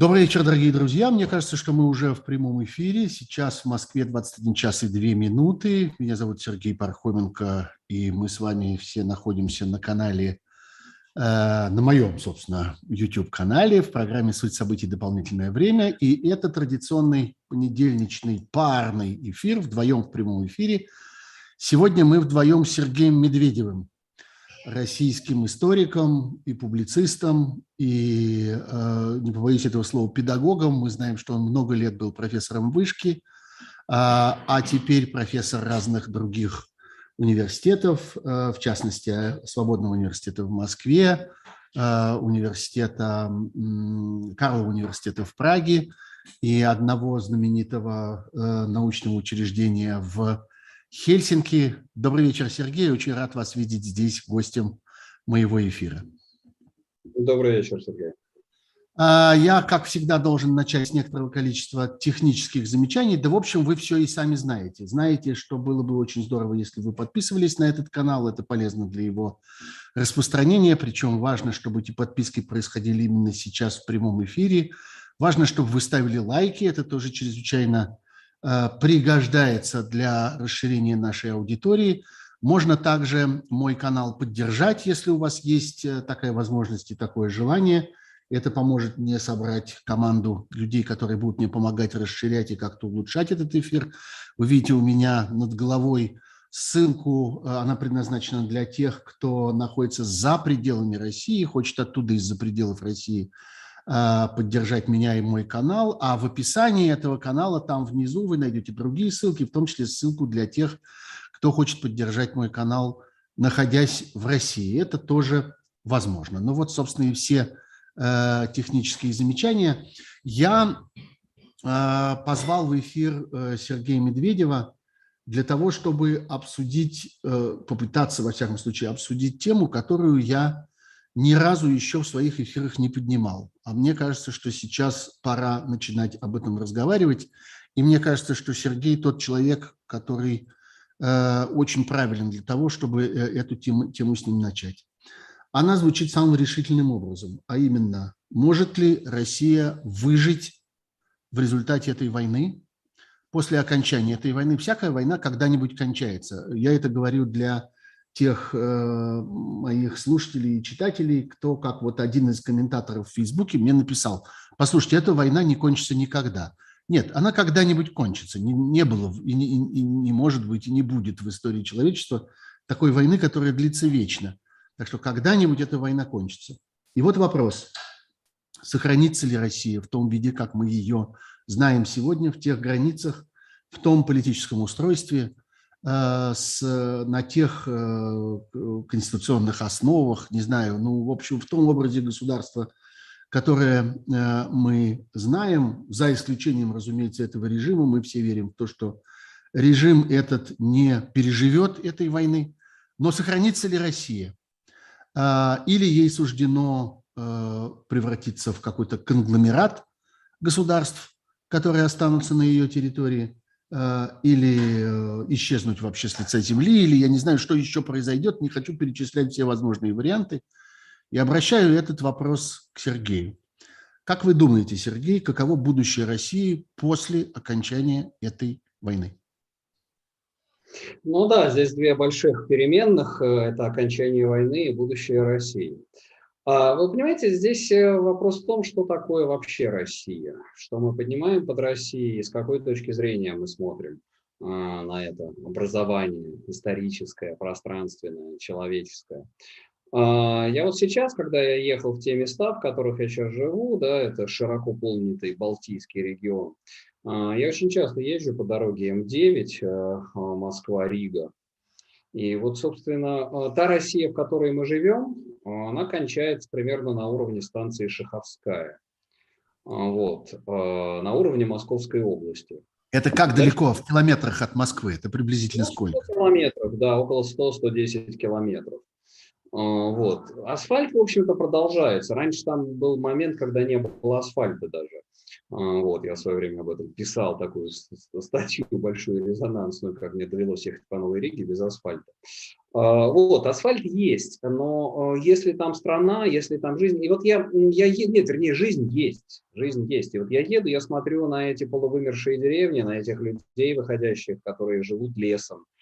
Добрый вечер, дорогие друзья. Мне кажется, что мы уже в прямом эфире. Сейчас в Москве 21 час и 2 минуты. Меня зовут Сергей Пархоменко, и мы с вами все находимся на канале, э, на моем, собственно, YouTube-канале в программе «Суть событий. Дополнительное время». И это традиционный понедельничный парный эфир, вдвоем в прямом эфире. Сегодня мы вдвоем с Сергеем Медведевым, российским историком и публицистом, и, э, не побоюсь этого слова, педагогом. Мы знаем, что он много лет был профессором вышки, а, а теперь профессор разных других университетов, э, в частности, Свободного университета в Москве, э, университета, Карлова университета в Праге и одного знаменитого научного учреждения в Хельсинки. Добрый вечер, Сергей. Очень рад вас видеть здесь гостем моего эфира. Добрый вечер, Сергей. А, я, как всегда, должен начать с некоторого количества технических замечаний. Да, в общем, вы все и сами знаете. Знаете, что было бы очень здорово, если вы подписывались на этот канал. Это полезно для его распространения. Причем важно, чтобы эти подписки происходили именно сейчас в прямом эфире. Важно, чтобы вы ставили лайки. Это тоже чрезвычайно Э, пригождается для расширения нашей аудитории. Можно также мой канал поддержать, если у вас есть э, такая возможность и такое желание. Это поможет мне собрать команду людей, которые будут мне помогать расширять и как-то улучшать этот эфир. Вы видите у меня над головой ссылку, э, она предназначена для тех, кто находится за пределами России, хочет оттуда из-за пределов России – поддержать меня и мой канал. А в описании этого канала там внизу вы найдете другие ссылки, в том числе ссылку для тех, кто хочет поддержать мой канал, находясь в России. Это тоже возможно. Ну вот, собственно, и все э, технические замечания. Я э, позвал в эфир э, Сергея Медведева для того, чтобы обсудить, э, попытаться, во всяком случае, обсудить тему, которую я ни разу еще в своих эфирах не поднимал. А мне кажется, что сейчас пора начинать об этом разговаривать. И мне кажется, что Сергей тот человек, который э, очень правилен для того, чтобы э, эту тему, тему с ним начать. Она звучит самым решительным образом, а именно, может ли Россия выжить в результате этой войны, после окончания этой войны. Всякая война когда-нибудь кончается. Я это говорю для тех э, моих слушателей и читателей, кто, как вот один из комментаторов в Фейсбуке мне написал, послушайте, эта война не кончится никогда. Нет, она когда-нибудь кончится. Не, не было и не, и не может быть и не будет в истории человечества такой войны, которая длится вечно. Так что когда-нибудь эта война кончится. И вот вопрос, сохранится ли Россия в том виде, как мы ее знаем сегодня, в тех границах, в том политическом устройстве, с, на тех э, конституционных основах, не знаю, ну, в общем, в том образе государства, которое э, мы знаем, за исключением, разумеется, этого режима, мы все верим в то, что режим этот не переживет этой войны, но сохранится ли Россия? Или ей суждено превратиться в какой-то конгломерат государств, которые останутся на ее территории – Э, или э, исчезнуть вообще с лица земли, или я не знаю, что еще произойдет, не хочу перечислять все возможные варианты. И обращаю этот вопрос к Сергею. Как вы думаете, Сергей, каково будущее России после окончания этой войны? Ну да, здесь две больших переменных. Э, это окончание войны и будущее России. А, вы понимаете, здесь э, вопрос в том, что такое вообще Россия, что мы поднимаем под Россией, с какой точки зрения мы смотрим а, на это образование историческое, пространственное, человеческое. А, я вот сейчас, когда я ехал в те места, в которых я сейчас живу, да, это широко полнитый Балтийский регион, я очень часто езжу по дороге М9, э, Москва-Рига, и вот, собственно, та Россия, в которой мы живем, она кончается примерно на уровне станции Шаховская, вот, на уровне Московской области. Это как далеко? В километрах от Москвы? Это приблизительно ну, сколько? километров, да, около 100-110 километров. Вот. Асфальт, в общем-то, продолжается. Раньше там был момент, когда не было асфальта даже. Вот, я в свое время об этом писал такую статью большую резонансную, как мне довелось ехать по Новой Риге без асфальта. Вот, асфальт есть, но если там страна, если там жизнь, и вот я, я нет, вернее, жизнь есть, жизнь есть. И вот я еду, я смотрю на эти полувымершие деревни, на этих людей выходящих, которые живут лесом, а,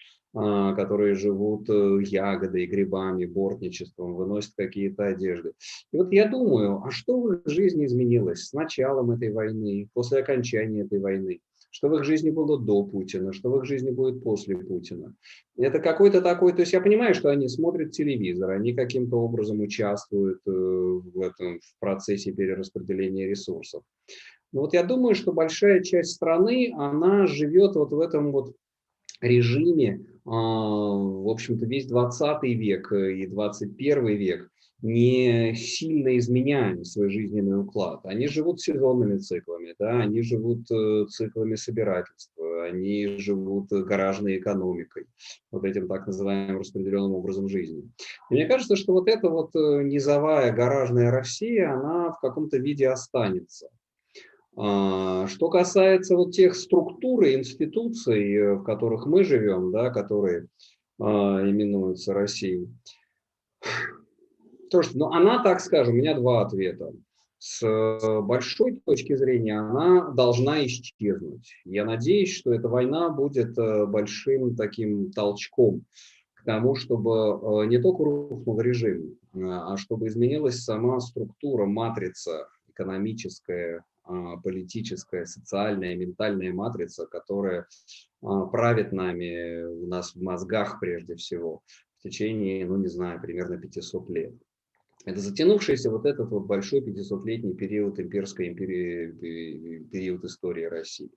которые живут э, ягодой, грибами, бортничеством, выносят какие-то одежды. И вот я думаю, а что в их жизни изменилось с началом этой войны, после окончания этой войны? Что в их жизни было до Путина, что в их жизни будет после Путина. Это какой-то такой, то есть я понимаю, что они смотрят телевизор, они каким-то образом участвуют э, в этом в процессе перераспределения ресурсов. Но вот я думаю, что большая часть страны, она живет вот в этом вот режиме, а, в общем-то, весь 20 век и 21 век не сильно изменяют свой жизненный уклад. Они живут сезонными циклами, да, они живут э, циклами собирательства, они живут гаражной экономикой, вот этим так называемым распределенным образом жизни. И мне кажется, что вот эта вот э, низовая гаражная Россия, она в каком-то виде останется. А, что касается вот тех структур и институций, э, в которых мы живем, да, которые а, именуются Россией, то, что, ну, она, так скажем, у меня два ответа. С э, большой точки зрения она должна исчезнуть. Я надеюсь, что эта война будет э, большим таким толчком к тому, чтобы не только рухнул режим, а чтобы изменилась сама структура, матрица экономическая, политическая, социальная, ментальная матрица, которая а, правит нами, у нас в мозгах прежде всего, в течение, ну не знаю, примерно 500 лет. Это затянувшийся вот этот вот большой 500-летний период имперской империи, период истории России.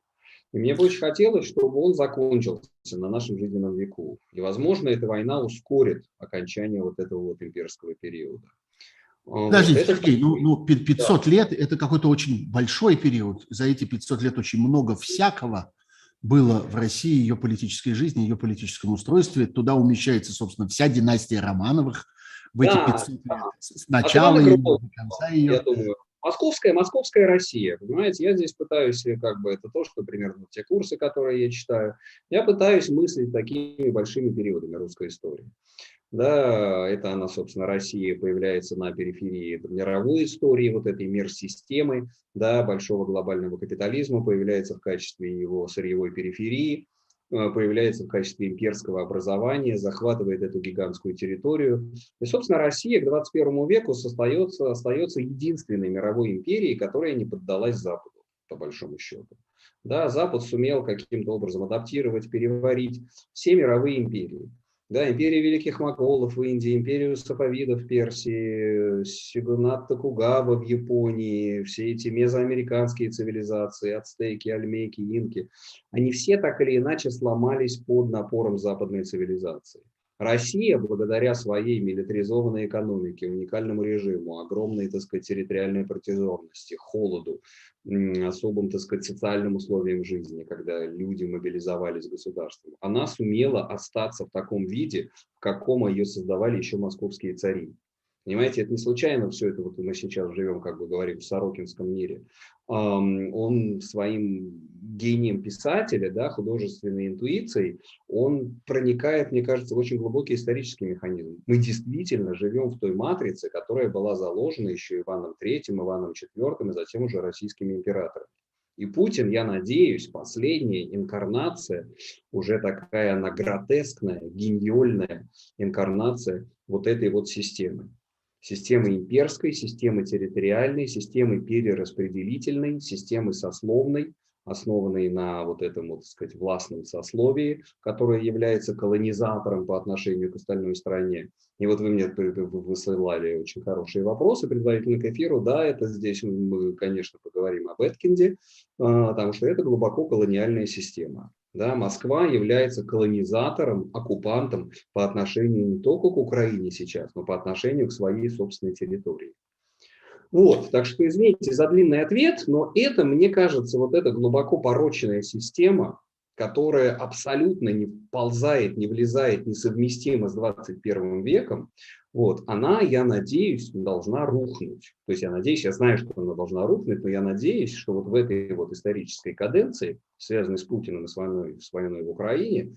И мне бы очень хотелось, чтобы он закончился на нашем жизненном веку. И, возможно, эта война ускорит окончание вот этого вот имперского периода. Подождите, это... Сергей, ну, ну 500 да. лет – это какой-то очень большой период. За эти 500 лет очень много всякого было в России, ее политической жизни, ее политическом устройстве. Туда умещается, собственно, вся династия Романовых в эти да, 500 лет. Да. С начала а ее, до конца ее. Я думаю, Московская, московская Россия, понимаете, я здесь пытаюсь, э, как бы, это то, что примерно те курсы, которые я читаю, я пытаюсь мыслить такими большими периодами русской истории. Да, это она, собственно, Россия появляется на периферии мировой истории, вот этой мир-системы, да, большого глобального капитализма, появляется в качестве его сырьевой периферии, э, появляется в качестве имперского образования, захватывает эту гигантскую территорию. И, собственно, Россия к 21 веку остается, остается единственной мировой империей, которая не поддалась Западу, по большому счету. Да, Запад сумел каким-то образом адаптировать, переварить все мировые империи. Да, империя великих моголов в Индии, империю сафавидов в Персии, сигунат Токугава в Японии, все эти мезоамериканские цивилизации, ацтеки, альмейки, инки, они все так или иначе сломались под напором западной цивилизации. Россия, благодаря своей милитаризованной экономике, уникальному режиму, огромной, так сказать, территориальной протяженности, холоду, особым, так сказать, социальным условиям жизни, когда люди мобилизовались государством, она сумела остаться в таком виде, в каком ее создавали еще московские цари. Понимаете, это не случайно все это, вот мы сейчас живем, как бы говорим, в Сорокинском мире. Он своим гением писателя, да, художественной интуицией, он проникает, мне кажется, в очень глубокий исторический механизм. Мы действительно живем в той матрице, которая была заложена еще Иваном III, Иваном IV и затем уже российскими императорами. И Путин, я надеюсь, последняя инкарнация, уже такая она гротескная, гениальная инкарнация вот этой вот системы системы имперской, системы территориальной, системы перераспределительной, системы сословной, основанной на вот этом, вот, так сказать, властном сословии, которое является колонизатором по отношению к остальной стране. И вот вы мне высылали очень хорошие вопросы предварительно к эфиру. Да, это здесь мы, конечно, поговорим об Эткинде, а, потому что это глубоко колониальная система. Да, Москва является колонизатором, оккупантом по отношению не только к Украине сейчас, но по отношению к своей собственной территории. Вот, так что извините за длинный ответ, но это, мне кажется, вот эта глубоко пороченная система, которая абсолютно не ползает, не влезает, несовместима с 21 веком, вот, она, я надеюсь, должна рухнуть. То есть я надеюсь, я знаю, что она должна рухнуть, но я надеюсь, что вот в этой вот исторической каденции, связанной с Путиным и с войной, с войной в Украине,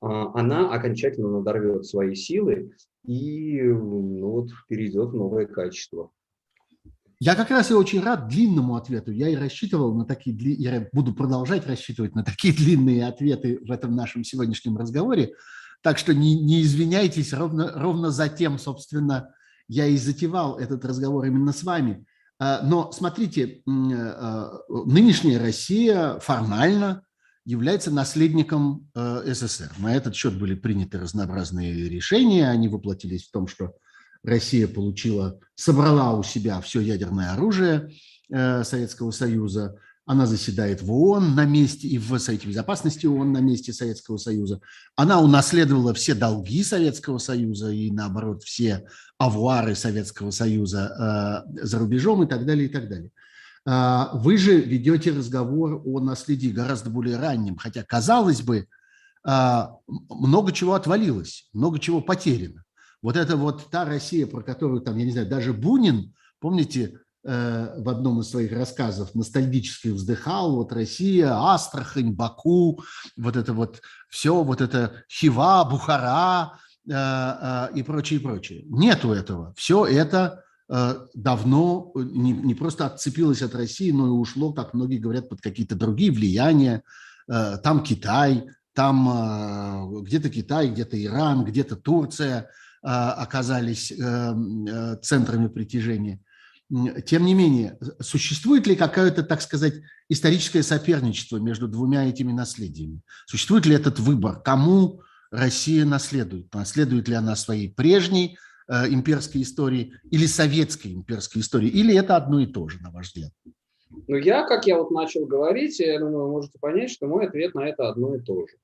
а, она окончательно надорвет свои силы и ну, вот, перейдет в новое качество. Я как раз и очень рад длинному ответу. Я и рассчитывал на такие, я буду продолжать рассчитывать на такие длинные ответы в этом нашем сегодняшнем разговоре. Так что не, не извиняйтесь, ровно, ровно за тем, собственно, я и затевал этот разговор именно с вами. А, но смотрите, а, нынешняя Россия формально является наследником э, СССР. На этот счет были приняты разнообразные решения. Они воплотились в том, что Россия получила, собрала у себя все ядерное оружие э, Советского Союза, она заседает в ООН на месте и в Совете Безопасности ООН на месте Советского Союза. Она унаследовала все долги Советского Союза и, наоборот, все авуары Советского Союза э, за рубежом и так далее, и так далее. Э, вы же ведете разговор о наследии гораздо более раннем, хотя, казалось бы, э, много чего отвалилось, много чего потеряно. Вот это вот та Россия, про которую, там, я не знаю, даже Бунин, помните, Э, в одном из своих рассказов ностальгически вздыхал, вот Россия, Астрахань, Баку, вот это вот все, вот это Хива, Бухара э, э, и прочее, прочее. Нету этого. Все это давно не, не просто отцепилось от России, но и ушло, как многие говорят, под какие-то другие влияния. Там Китай, там где-то Китай, где-то Иран, где-то Турция оказались центрами притяжения. Тем не менее, существует ли какое-то, так сказать, историческое соперничество между двумя этими наследиями? Существует ли этот выбор, кому Россия наследует? Наследует ли она своей прежней э, имперской истории или советской имперской истории? Или это одно и то же, на ваш взгляд? Ну, я, как я вот начал говорить, я думаю, вы можете понять, что мой ответ на это одно и то же.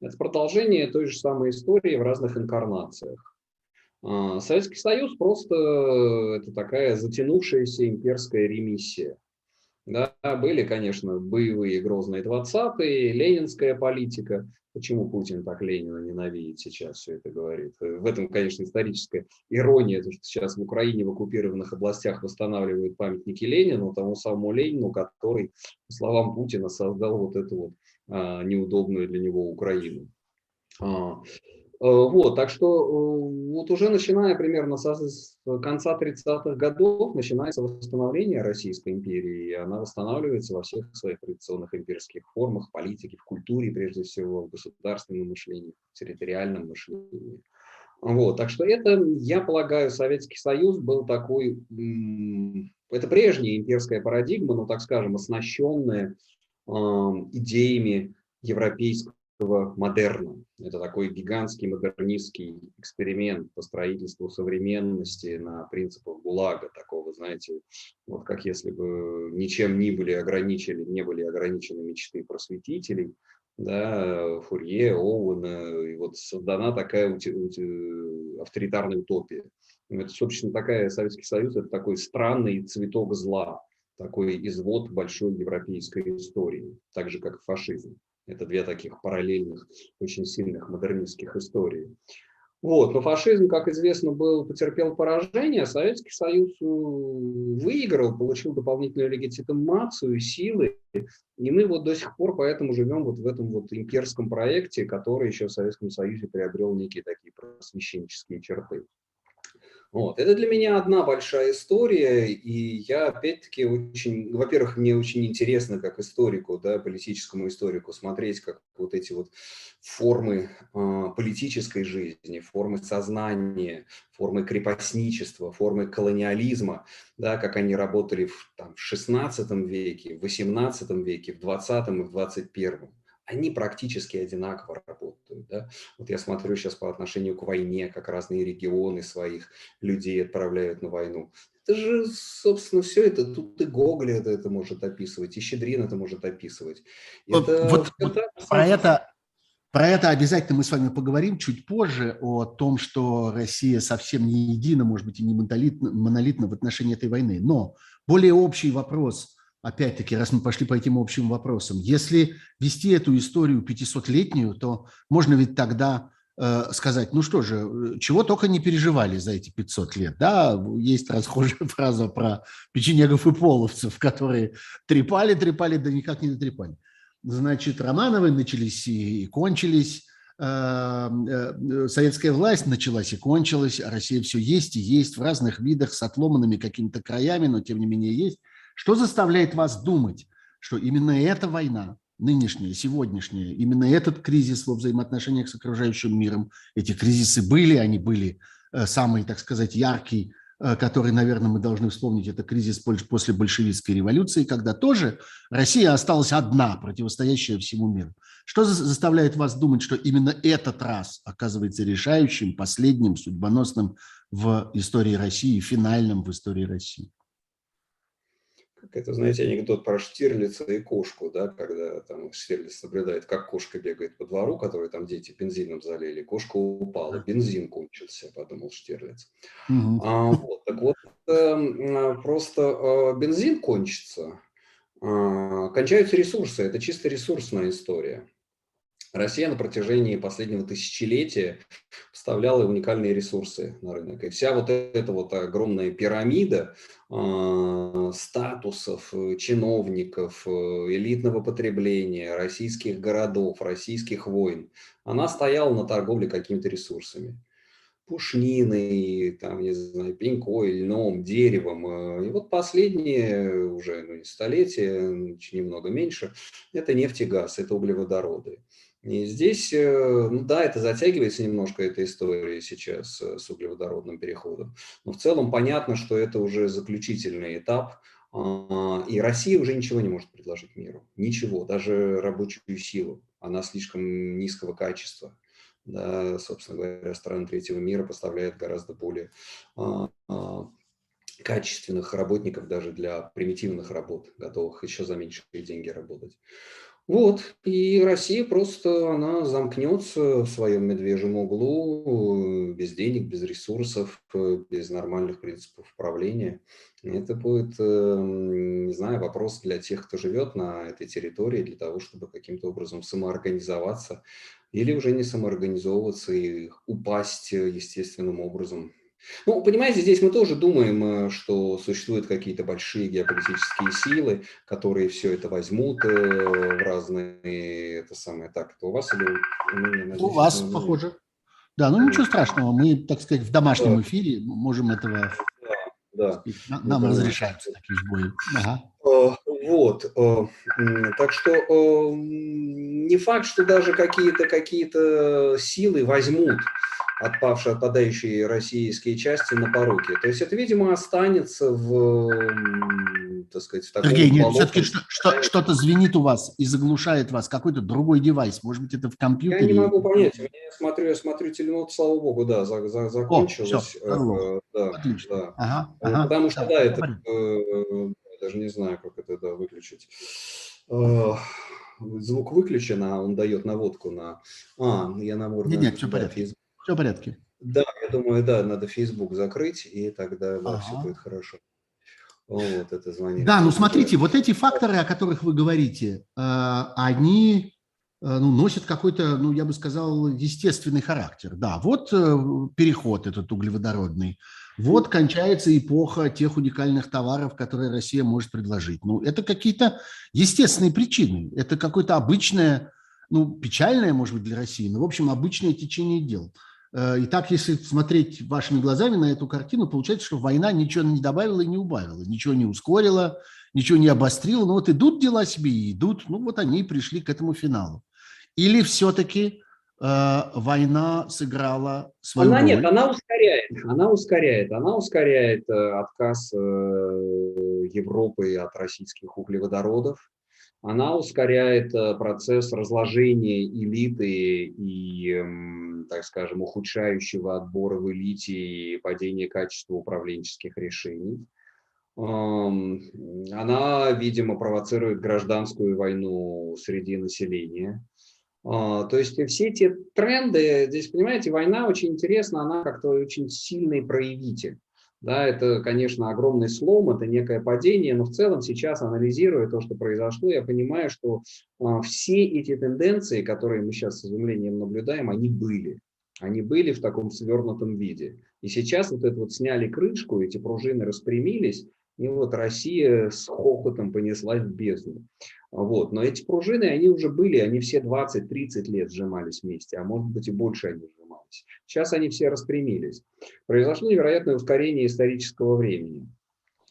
Это продолжение той же самой истории в разных инкарнациях. А, Советский Союз просто э, это такая затянувшаяся имперская ремиссия. Да, были, конечно, боевые грозные 20-е, ленинская политика. Почему Путин так Ленина ненавидит сейчас, все это говорит. В этом, конечно, историческая ирония, то, что сейчас в Украине в оккупированных областях восстанавливают памятники Ленину, тому самому Ленину, который, по словам Путина, создал вот эту вот а, неудобную для него Украину. А, Э, вот, так что э, вот уже начиная примерно с конца 30-х годов начинается восстановление Российской империи, и она восстанавливается во всех своих традиционных имперских формах, в политике, в культуре, прежде всего, в государственном мышлении, в территориальном мышлении. Вот, так что это, я полагаю, Советский Союз был такой, это прежняя имперская парадигма, но, так скажем, оснащенная э, идеями европейского модерна. Это такой гигантский модернистский эксперимент по строительству современности на принципах ГУЛАГа, такого, знаете, вот как если бы ничем не были ограничены, не были ограничены мечты просветителей, да, Фурье, Оуэна, и вот создана такая авторитарная утопия. Это, собственно, такая Советский Союз, это такой странный цветок зла, такой извод большой европейской истории, так же, как и фашизм. Это две таких параллельных, очень сильных модернистских истории. Вот. Но фашизм, как известно, был, потерпел поражение, Советский Союз э, выиграл, получил дополнительную легитимацию, силы, и мы вот до сих пор поэтому живем вот в этом вот имперском проекте, который еще в Советском Союзе приобрел некие такие просвещенческие черты. Вот. Это для меня одна большая история, и я опять-таки очень, во-первых, мне очень интересно как историку, да, политическому историку смотреть, как вот эти вот формы э, политической жизни, формы сознания, формы крепостничества, формы колониализма, да, как они работали в, там, в 16 веке, в 18 веке, в 20 и в 21 они практически одинаково работают. Да? Вот я смотрю сейчас по отношению к войне, как разные регионы своих людей отправляют на войну. Это же, собственно, все это, тут и Гоголь это, это может описывать, и Щедрин это может описывать. Это, вот, вот, это, про, это, про это обязательно мы с вами поговорим чуть позже, о том, что Россия совсем не едина, может быть, и не монолитна, монолитна в отношении этой войны. Но более общий вопрос опять-таки, раз мы пошли по этим общим вопросам, если вести эту историю 500-летнюю, то можно ведь тогда э, сказать, ну что же, чего только не переживали за эти 500 лет. Да, есть расхожая фраза про печенегов и половцев, которые трепали, трепали, да никак не дотрепали. Значит, Романовы начались и кончились, э, э, советская власть началась и кончилась, Россия все есть и есть в разных видах с отломанными какими-то краями, но тем не менее есть. Что заставляет вас думать, что именно эта война, нынешняя, сегодняшняя, именно этот кризис во взаимоотношениях с окружающим миром, эти кризисы были, они были э, самый, так сказать, яркий, э, который, наверное, мы должны вспомнить, это кризис после большевистской революции, когда тоже Россия осталась одна, противостоящая всему миру. Что заставляет вас думать, что именно этот раз оказывается решающим, последним, судьбоносным в истории России, финальным в истории России? Как это, знаете, анекдот про Штирлица и кошку, да, когда там Штирлиц наблюдает, как кошка бегает по двору, который там дети бензином залили, кошка упала, бензин кончился, подумал Штирлиц. Угу. А, вот, так вот, э, просто э, бензин кончится, э, кончаются ресурсы, это чисто ресурсная история. Россия на протяжении последнего тысячелетия поставляла уникальные ресурсы на рынок. И вся вот эта вот огромная пирамида э, статусов, чиновников, элитного потребления, российских городов, российских войн, она стояла на торговле какими-то ресурсами пушниной, там, не знаю, пенькой, льном, деревом. И вот последние уже ну, столетия, немного меньше, это нефть и газ, это углеводороды. И здесь, э, ну да, это затягивается немножко, эта история сейчас э, с углеводородным переходом. Но в целом понятно, что это уже заключительный этап, а, и Россия уже ничего не может предложить миру. Ничего, даже рабочую силу. Она слишком низкого качества. Да, собственно говоря, страны третьего мира поставляют гораздо более а, а, качественных работников даже для примитивных работ, готовых еще за меньшие деньги работать. Вот, и Россия просто, она замкнется в своем медвежьем углу, без денег, без ресурсов, без нормальных принципов управления. Это будет, эм, не знаю, вопрос для тех, кто живет на этой территории, для того, чтобы каким-то образом самоорганизоваться или уже не самоорганизовываться и упасть естественным образом ну, понимаете, здесь мы тоже думаем, э, что существуют какие-то большие геополитические силы, которые все это возьмут э, в разные, это самое, так, это у вас или у, у вас, ну, похоже. Да, ну ничего страшного, мы, так сказать, в домашнем эфире можем этого, да, да. нам разрешаются такие сбои. Ага. Э, вот, так что не факт, что даже какие-то какие-то силы возьмут отпавшие, отпадающие российские части на поруки. То есть это, видимо, останется в, так сказать, в таком Сергей, нет, все-таки что, что, что-то звенит у вас и заглушает вас, какой-то другой девайс, может быть, это в компьютере? Я не могу понять, я смотрю, я смотрю теленот, слава богу, да, за, за, закончилось. О, все, э, да, Отлично. Да. Ага, ага, Потому что, да, это, э, даже не знаю, как это да, выключить. Э, звук выключен, а он дает наводку на... А, я на Нет, нет, все в порядке. Все в порядке. Да, я думаю, да, надо Facebook закрыть, и тогда да, ага. все будет хорошо. Вот это звонит. Да, ну смотрите, вот эти факторы, о которых вы говорите, э, они э, ну, носят какой-то, ну, я бы сказал, естественный характер. Да, вот э, переход этот углеводородный, вот кончается эпоха тех уникальных товаров, которые Россия может предложить. Ну, это какие-то естественные причины, это какое-то обычное, ну, печальное, может быть, для России, но, в общем, обычное течение дел. Э, и так, если смотреть вашими глазами на эту картину, получается, что война ничего не добавила и не убавила, ничего не ускорила, ничего не обострила. Но вот идут дела себе и идут, ну вот они и пришли к этому финалу. Или все-таки э, война сыграла свою она, роль? Нет, она ускоряет, она ускоряет, она ускоряет э, отказ э, Европы от российских углеводородов, она ускоряет э, процесс разложения элиты и, эм, так скажем, ухудшающего отбора в элите и падения качества управленческих решений. Эм, она, видимо, провоцирует гражданскую войну среди населения. А, то есть все эти тренды, здесь, понимаете, война очень интересна, она как-то очень сильный проявитель. Да, это, конечно, огромный слом, это некое падение, но в целом сейчас, анализируя то, что произошло, я понимаю, что а, все эти тенденции, которые мы сейчас с изумлением наблюдаем, они были. Они были в таком свернутом виде. И сейчас вот это вот сняли крышку, эти пружины распрямились, и вот Россия с хохотом понеслась в бездну. Вот. Но эти пружины, они уже были, они все 20-30 лет сжимались вместе, а может быть и больше они сжимались. Сейчас они все распрямились. Произошло невероятное ускорение исторического времени.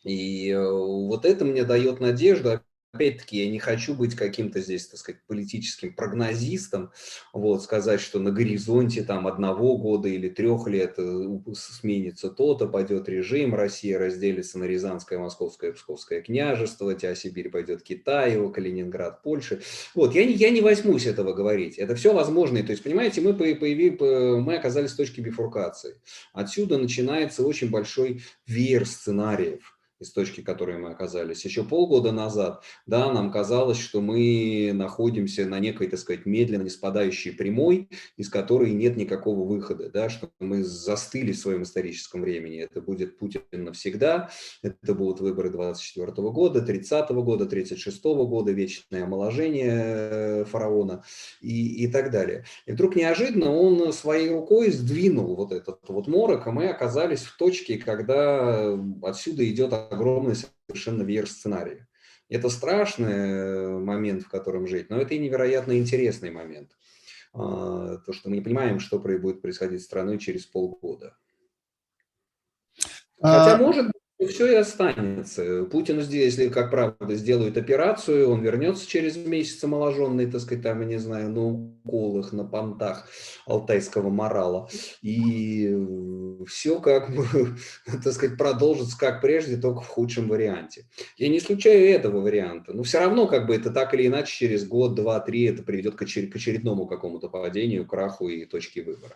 И э, вот это мне дает надежду, Опять-таки, я не хочу быть каким-то здесь, так сказать, политическим прогнозистом, вот, сказать, что на горизонте там одного года или трех лет э, сменится то-то, пойдет режим, Россия разделится на Рязанское, Московское, Псковское княжество, а Сибирь пойдет Китаю, Калининград, Польша. Вот, я не, я не возьмусь этого говорить. Это все возможно. То есть, понимаете, мы, появи, мы оказались в точке бифуркации. Отсюда начинается очень большой веер сценариев из точки, в которой мы оказались. Еще полгода назад, да, нам казалось, что мы находимся на некой, так сказать, медленно не спадающей прямой, из которой нет никакого выхода, да, что мы застыли в своем историческом времени. Это будет Путин навсегда, это будут выборы 24 года, 30 года, 36 года, вечное омоложение э, фараона и, и так далее. И вдруг неожиданно он своей рукой сдвинул вот этот вот морок, и мы оказались в точке, когда отсюда идет огромный совершенно веер сценария. Это страшный э, момент, в котором жить, но это и невероятно интересный момент. А, то, что мы не понимаем, что будет происходить с страной через полгода. Хотя, а, может быть, все и останется. Путин если, как правда, сделают операцию, он вернется через месяц омоложенный, так сказать, там, я не знаю, на уколах, на понтах алтайского морала. И все как так сказать, продолжится как прежде, только в худшем варианте. Я не исключаю этого варианта, но все равно как бы это так или иначе через год, два, три это приведет к очередному какому-то падению, краху и точке выбора.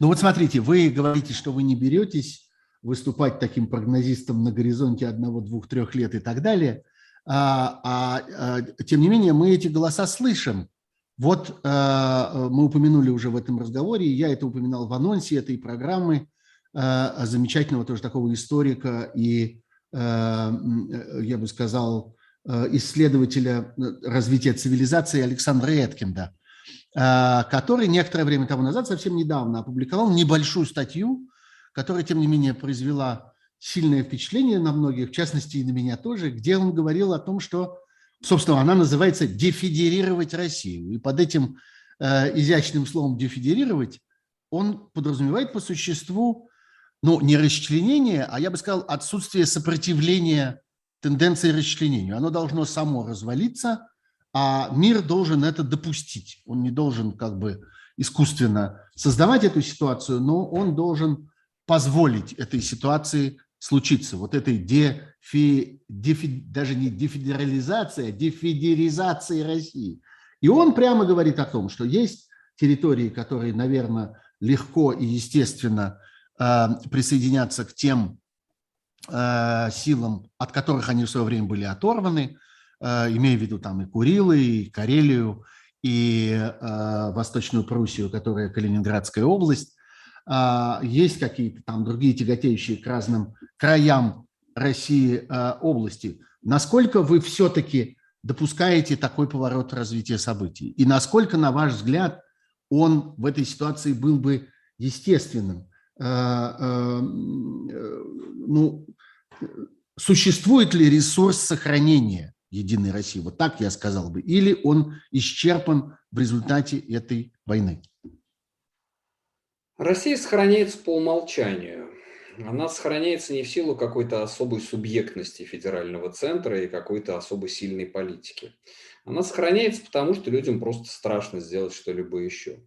Ну вот смотрите, вы говорите, что вы не беретесь выступать таким прогнозистом на горизонте одного, двух, трех лет и так далее. А, а, а, тем не менее, мы эти голоса слышим. Вот а, мы упомянули уже в этом разговоре, я это упоминал в анонсе этой программы, а, замечательного тоже такого историка и, а, я бы сказал, исследователя развития цивилизации Александра Эткинда, который некоторое время тому назад, совсем недавно, опубликовал небольшую статью, которая, тем не менее, произвела сильное впечатление на многих, в частности и на меня тоже, где он говорил о том, что, собственно, она называется «дефедерировать Россию». И под этим э, изящным словом «дефедерировать» он подразумевает по существу, ну, не расчленение, а я бы сказал, отсутствие сопротивления тенденции расчленению. Оно должно само развалиться, а мир должен это допустить. Он не должен как бы искусственно создавать эту ситуацию, но он должен позволить этой ситуации случиться, вот этой дефи, дефи, даже не дефедерализации, а дефедеризации России. И он прямо говорит о том, что есть территории, которые, наверное, легко и естественно э, присоединятся к тем э, силам, от которых они в свое время были оторваны, э, имея в виду там и Курилы, и Карелию, и Восточную Пруссию, которая Калининградская область, есть какие-то там другие тяготеющие к разным краям России а, области. Насколько вы все-таки допускаете такой поворот развития событий? И насколько, на ваш взгляд, он в этой ситуации был бы естественным? А, ну, существует ли ресурс сохранения Единой России? Вот так я сказал бы. Или он исчерпан в результате этой войны? Россия сохраняется по умолчанию. Она сохраняется не в силу какой-то особой субъектности федерального центра и какой-то особо сильной политики. Она сохраняется потому, что людям просто страшно сделать что-либо еще.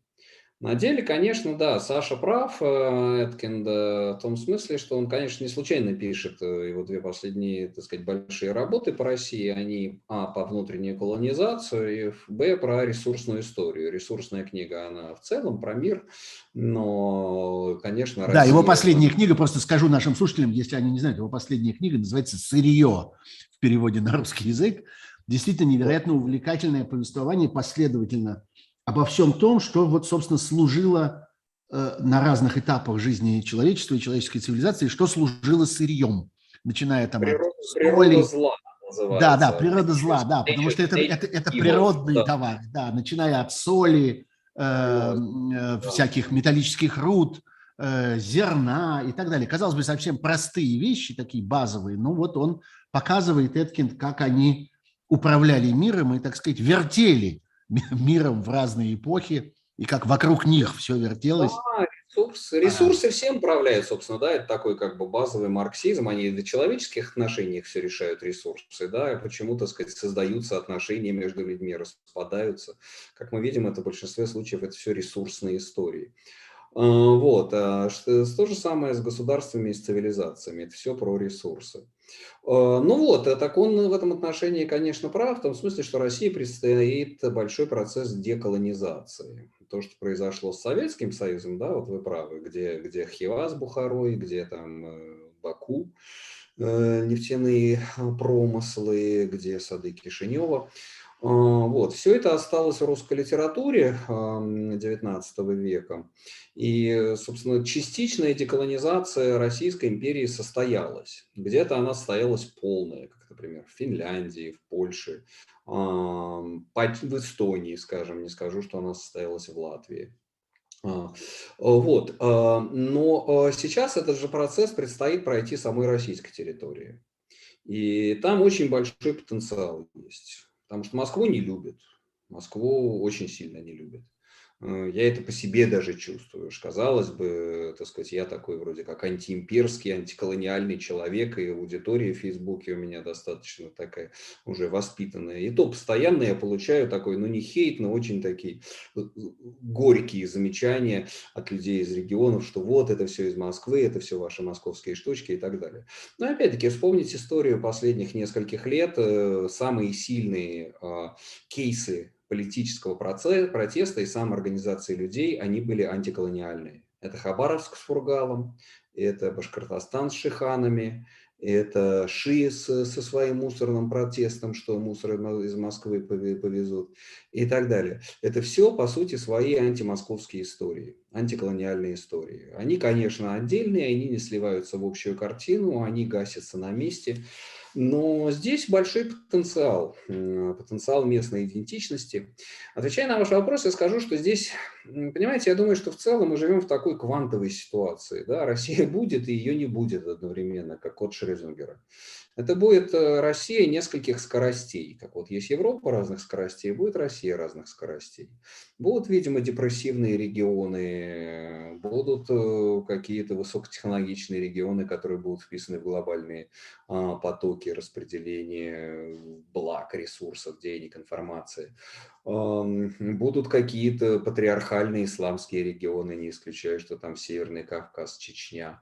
На деле, конечно, да, Саша прав, э, Эткинд, в том смысле, что он, конечно, не случайно пишет э, его две последние, так сказать, большие работы по России. Они, а, по внутренней колонизацию, и, б, про ресурсную историю. Ресурсная книга, она в целом про мир, но, конечно, Россия... Да, его последняя книга, просто скажу нашим слушателям, если они не знают, его последняя книга называется «Сырье» в переводе на русский язык. Действительно невероятно увлекательное повествование, последовательно обо всем том, что вот, собственно, служило э, на разных этапах жизни человечества и человеческой цивилизации, что служило сырьем, начиная там Природа, от природа соли. зла Да, да, называется. природа зла, да, потому что это, это, это природный да. товар, да, начиная от соли, э, э, всяких металлических руд, э, зерна и так далее. Казалось бы, совсем простые вещи, такие базовые, но вот он показывает, Эткинд, как они управляли миром и, так сказать, вертели миром в разные эпохи, и как вокруг них все вертелось. Да, ресурсы, ресурсы всем управляют, собственно, да, это такой как бы базовый марксизм, они в человеческих отношениях все решают ресурсы, да, и почему, так сказать, создаются отношения между людьми, распадаются. Как мы видим, это в большинстве случаев это все ресурсные истории. А, Вот, а то же самое с государствами и с цивилизациями, это все про ресурсы. А, Ну вот, а так он в этом отношении, конечно, прав, в том смысле, что России предстоит большой процесс деколонизации. То, что произошло с Советским Союзом, да, вот вы правы, где, где Хива с Бухарой, где там э, Баку, э, нефтяные э, промыслы, где сады Кишинева. А, Вот, все это осталось в русской литературе XIX века. И, собственно, частичная деколонизация Российской империи состоялась. Где-то она состоялась полная, как, например, в Финляндии, в Польше, по- в Эстонии, скажем, не скажу, что она состоялась в Латвии. А, Вот. а, Но а, сейчас этот же процесс предстоит пройти самой российской территории. И там очень большой потенциал есть. Потому что Москву не любят. Москву очень сильно не любят. Э, Я это по себе даже чувствую. Казалось бы, так сказать, я такой вроде как антиимперский, антиколониальный человек, и аудитория в Фейсбуке у меня достаточно такая уже воспитанная. И то постоянно я получаю такой, ну не хейт, но очень такие э, горькие замечания от людей из регионов, что вот это все из Москвы, это все ваши московские штучки и так далее. Но опять-таки вспомнить историю последних нескольких лет, э, самые сильные а, кейсы политического проце- протеста и самоорганизации людей, они были антиколониальные. Это Хабаровск с Фургалом, это Башкортостан с шиханами, это Ши с- со своим мусорным протестом, что мусор из Москвы пове- повезут и так далее. Это все, по сути, свои антимосковские истории, антиколониальные истории. Они, конечно, отдельные, они не сливаются в общую картину, они гасятся на месте. Но здесь большой потенциал, потенциал местной идентичности. Отвечая на ваш вопрос, я скажу, что здесь, понимаете, я думаю, что в целом мы живем в такой квантовой ситуации. Да? Россия будет и ее не будет одновременно, как код Шрёдингера. Это будет э, Россия нескольких скоростей. Как вот есть Европа разных скоростей, будет Россия разных скоростей. Будут, видимо, депрессивные регионы, будут э, какие-то высокотехнологичные регионы, которые будут вписаны в глобальные а, потоки распределения благ, ресурсов, денег, информации. Будут какие-то патриархальные исламские регионы, не исключаю, что там Северный Кавказ, Чечня.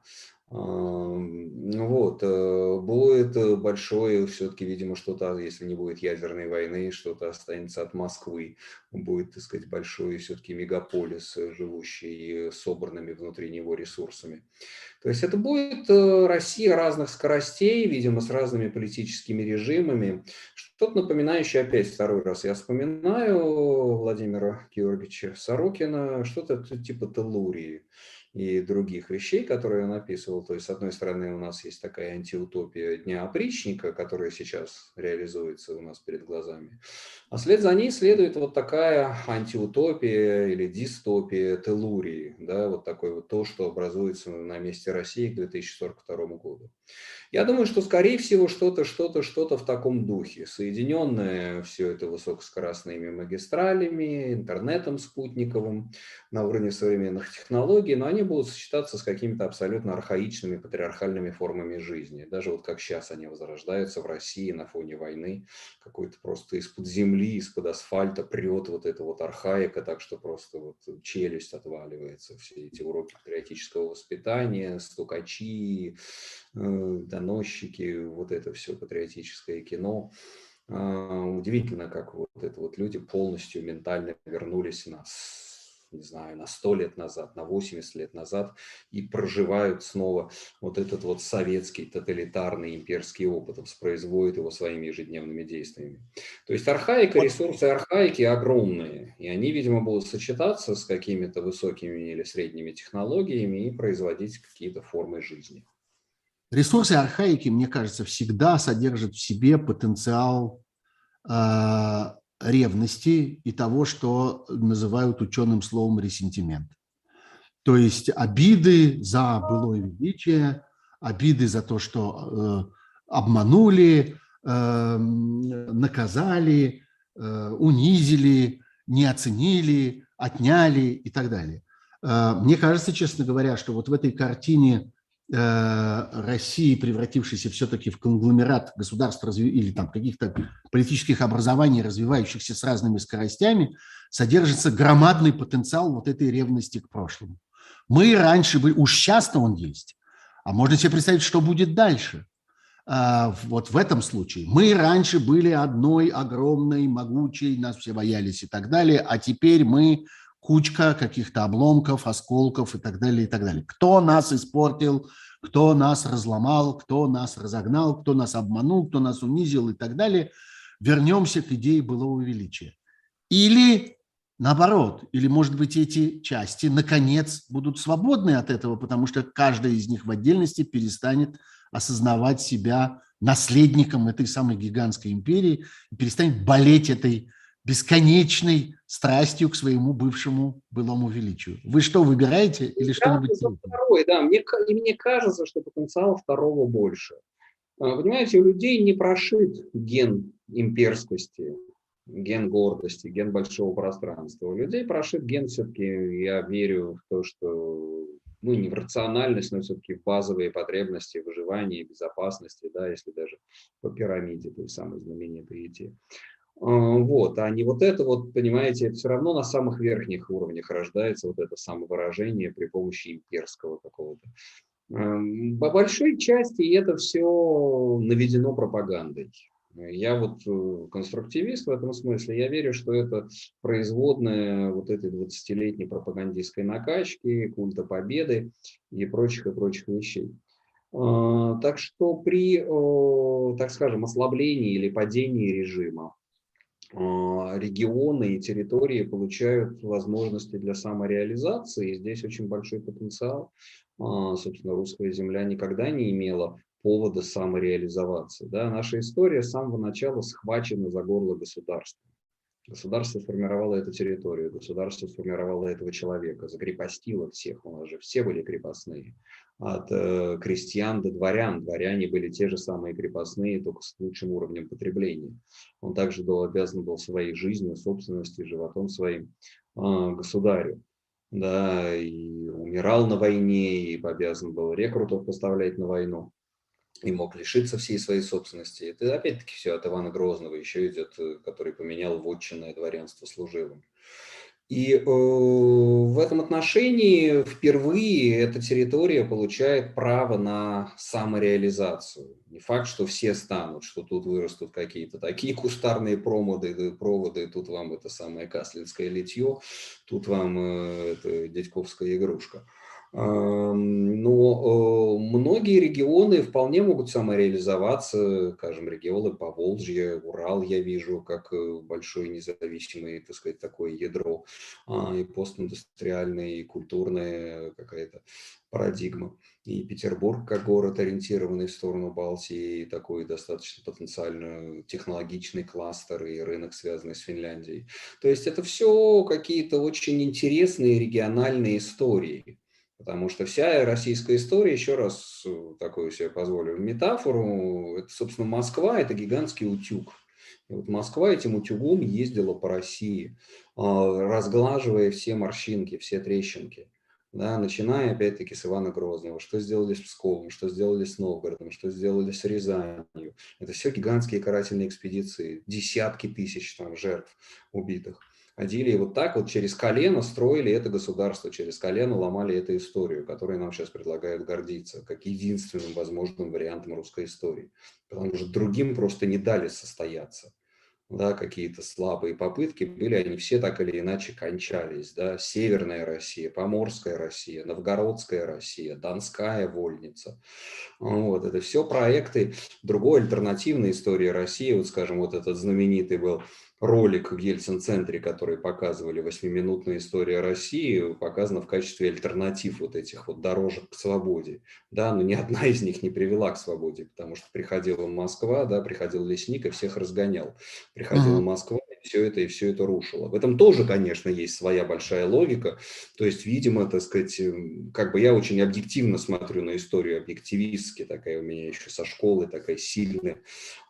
Ну Вот, э, будет э, большое, все-таки, видимо, что-то, если не будет ядерной войны, что-то останется от Москвы. Будет, так сказать, большой все-таки мегаполис, э, живущий собранными внутри него ресурсами. То есть это будет Россия разных скоростей, видимо, с разными политическими режимами. Что-то напоминающее, опять второй раз я вспоминаю Владимира Георгиевича Сорокина, что-то типа Телурии и других вещей, которые он описывал. То есть, с одной стороны, у нас есть такая антиутопия Дня опричника, которая сейчас реализуется у нас перед глазами. А вслед за ней следует вот такая антиутопия или дистопия Телурии, да, вот такое вот то, что образуется на месте России к 2042 году. Я думаю, что, скорее всего, что-то, что-то, что-то в таком духе, соединенное все это высокоскоростными магистралями, интернетом спутниковым на уровне современных технологий, но они будут сочетаться с какими-то абсолютно архаичными патриархальными формами жизни. Даже вот как сейчас они возрождаются в России на фоне войны, какой-то просто из-под земли, из-под асфальта прет вот эта вот архаика, так что просто вот челюсть отваливается. Все эти уроки патриотического воспитания, стукачи, э, доносчики, вот это все патриотическое кино. А, Удивительно, как вот это вот люди полностью ментально вернулись на, с- не знаю, на 100 лет назад, на 80 лет назад и проживают снова вот этот вот советский тоталитарный имперский опыт, воспроизводят его своими ежедневными действиями. То есть архаика, ресурсы архаики огромные, и они, видимо, будут сочетаться с какими-то высокими или средними технологиями и производить какие-то формы жизни. Ресурсы архаики, мне кажется, всегда содержат в себе потенциал э, ревности и того, что называют ученым словом ресентимент. То есть обиды за былое величие, обиды за то, что э, обманули, э, наказали, э, унизили, не оценили, отняли и так далее. Э, мне кажется, честно говоря, что вот в этой картине России, превратившейся все-таки в конгломерат государств или там каких-то политических образований, развивающихся с разными скоростями, содержится громадный потенциал вот этой ревности к прошлому. Мы раньше были, уж часто он есть, а можно себе представить, что будет дальше. А, вот в этом случае. Мы раньше были одной огромной, могучей, нас все боялись и так далее, а теперь мы кучка каких-то обломков, осколков и так далее, и так далее. Кто нас испортил, кто нас разломал, кто нас разогнал, кто нас обманул, кто нас унизил и так далее. Вернемся к идее былого величия. Или наоборот, или, может быть, эти части, наконец, будут свободны от этого, потому что каждая из них в отдельности перестанет осознавать себя наследником этой самой гигантской империи и перестанет болеть этой бесконечной страстью к своему бывшему былому величию. Вы что выбираете или что-нибудь? Второй, да, мне, мне кажется, что потенциал второго больше. А, понимаете, у людей не прошит ген имперскости, ген гордости, ген большого пространства. У людей прошит ген все-таки, я верю в то, что ну, не в рациональность, но все-таки в базовые потребности выживания, безопасности, да, если даже по пирамиде, той самой знаменитой идти. Вот, а не вот это вот, понимаете, все равно на самых верхних уровнях рождается вот это самовыражение при помощи имперского какого-то. По большой части это все наведено пропагандой. Я вот э, конструктивист в этом смысле. Я верю, что это производная вот этой 20-летней пропагандистской накачки, культа победы и прочих и прочих вещей. А, так что при, так скажем, ослаблении или падении режима регионы и территории получают возможности для самореализации. И здесь очень большой потенциал. А, собственно, русская земля никогда не имела повода самореализоваться. Да? Наша история с самого начала схвачена за горло государства. Государство сформировало эту территорию, государство сформировало этого человека, закрепостило всех, у нас же все были крепостные от э, крестьян до дворян. Дворяне были те же самые крепостные, только с лучшим уровнем потребления. Он также был обязан был своей жизнью, собственностью, животом своим э, государю. Да, и умирал на войне, и обязан был рекрутов поставлять на войну, и мог лишиться всей своей собственности. Это опять-таки все от Ивана Грозного еще идет, э, который поменял вотчинное дворянство служивым. И э, в этом отношении впервые эта территория получает право на самореализацию. Не факт, что все станут, что тут вырастут какие-то такие кустарные проводы, проводы, тут вам это самое каслинское литье, тут вам э, это дядьковская игрушка. Но э, многие регионы вполне могут самореализоваться, скажем, регионы Поволжья, Урал я вижу как э, большое независимое, так сказать, такое ядро, а, и постиндустриальная, и культурная какая-то парадигма. И Петербург как город, ориентированный в сторону Балтии, и такой достаточно потенциально технологичный кластер и рынок, связанный с Финляндией. То есть это все какие-то очень интересные региональные истории. Потому что вся российская история, еще раз э, такую себе позволю метафору, это, собственно, Москва – это гигантский утюг. И вот Москва этим утюгом ездила по России, а, разглаживая все морщинки, все трещинки. Да, начиная опять-таки с Ивана Грозного, что сделали с Псковом, что сделали с Новгородом, что сделали с Рязанью. Это все гигантские карательные экспедиции, десятки тысяч там, жертв убитых ходили и вот так вот через колено строили это государство, через колено ломали эту историю, которой нам сейчас предлагают гордиться, как единственным возможным вариантом русской истории. Потому что другим просто не дали состояться. да, какие-то слабые попытки были, они все так или иначе кончались, да, Северная Россия, Поморская Россия, Новгородская Россия, Донская вольница, вот, это все проекты другой альтернативной истории России, вот, скажем, вот этот знаменитый был ролик в Ельцин-центре, который показывали «Восьмиминутная история России», показана в качестве альтернатив вот этих вот дорожек к свободе. Да, но ни одна из них не привела к свободе, потому что приходила Москва, да, приходил лесник и всех разгонял. Приходила Москва, все это и все это рушило. В этом тоже, конечно, есть своя большая логика. То есть, видимо, так сказать, эм, как бы я очень объективно смотрю на историю, объективистски такая у меня еще со школы, такая сильная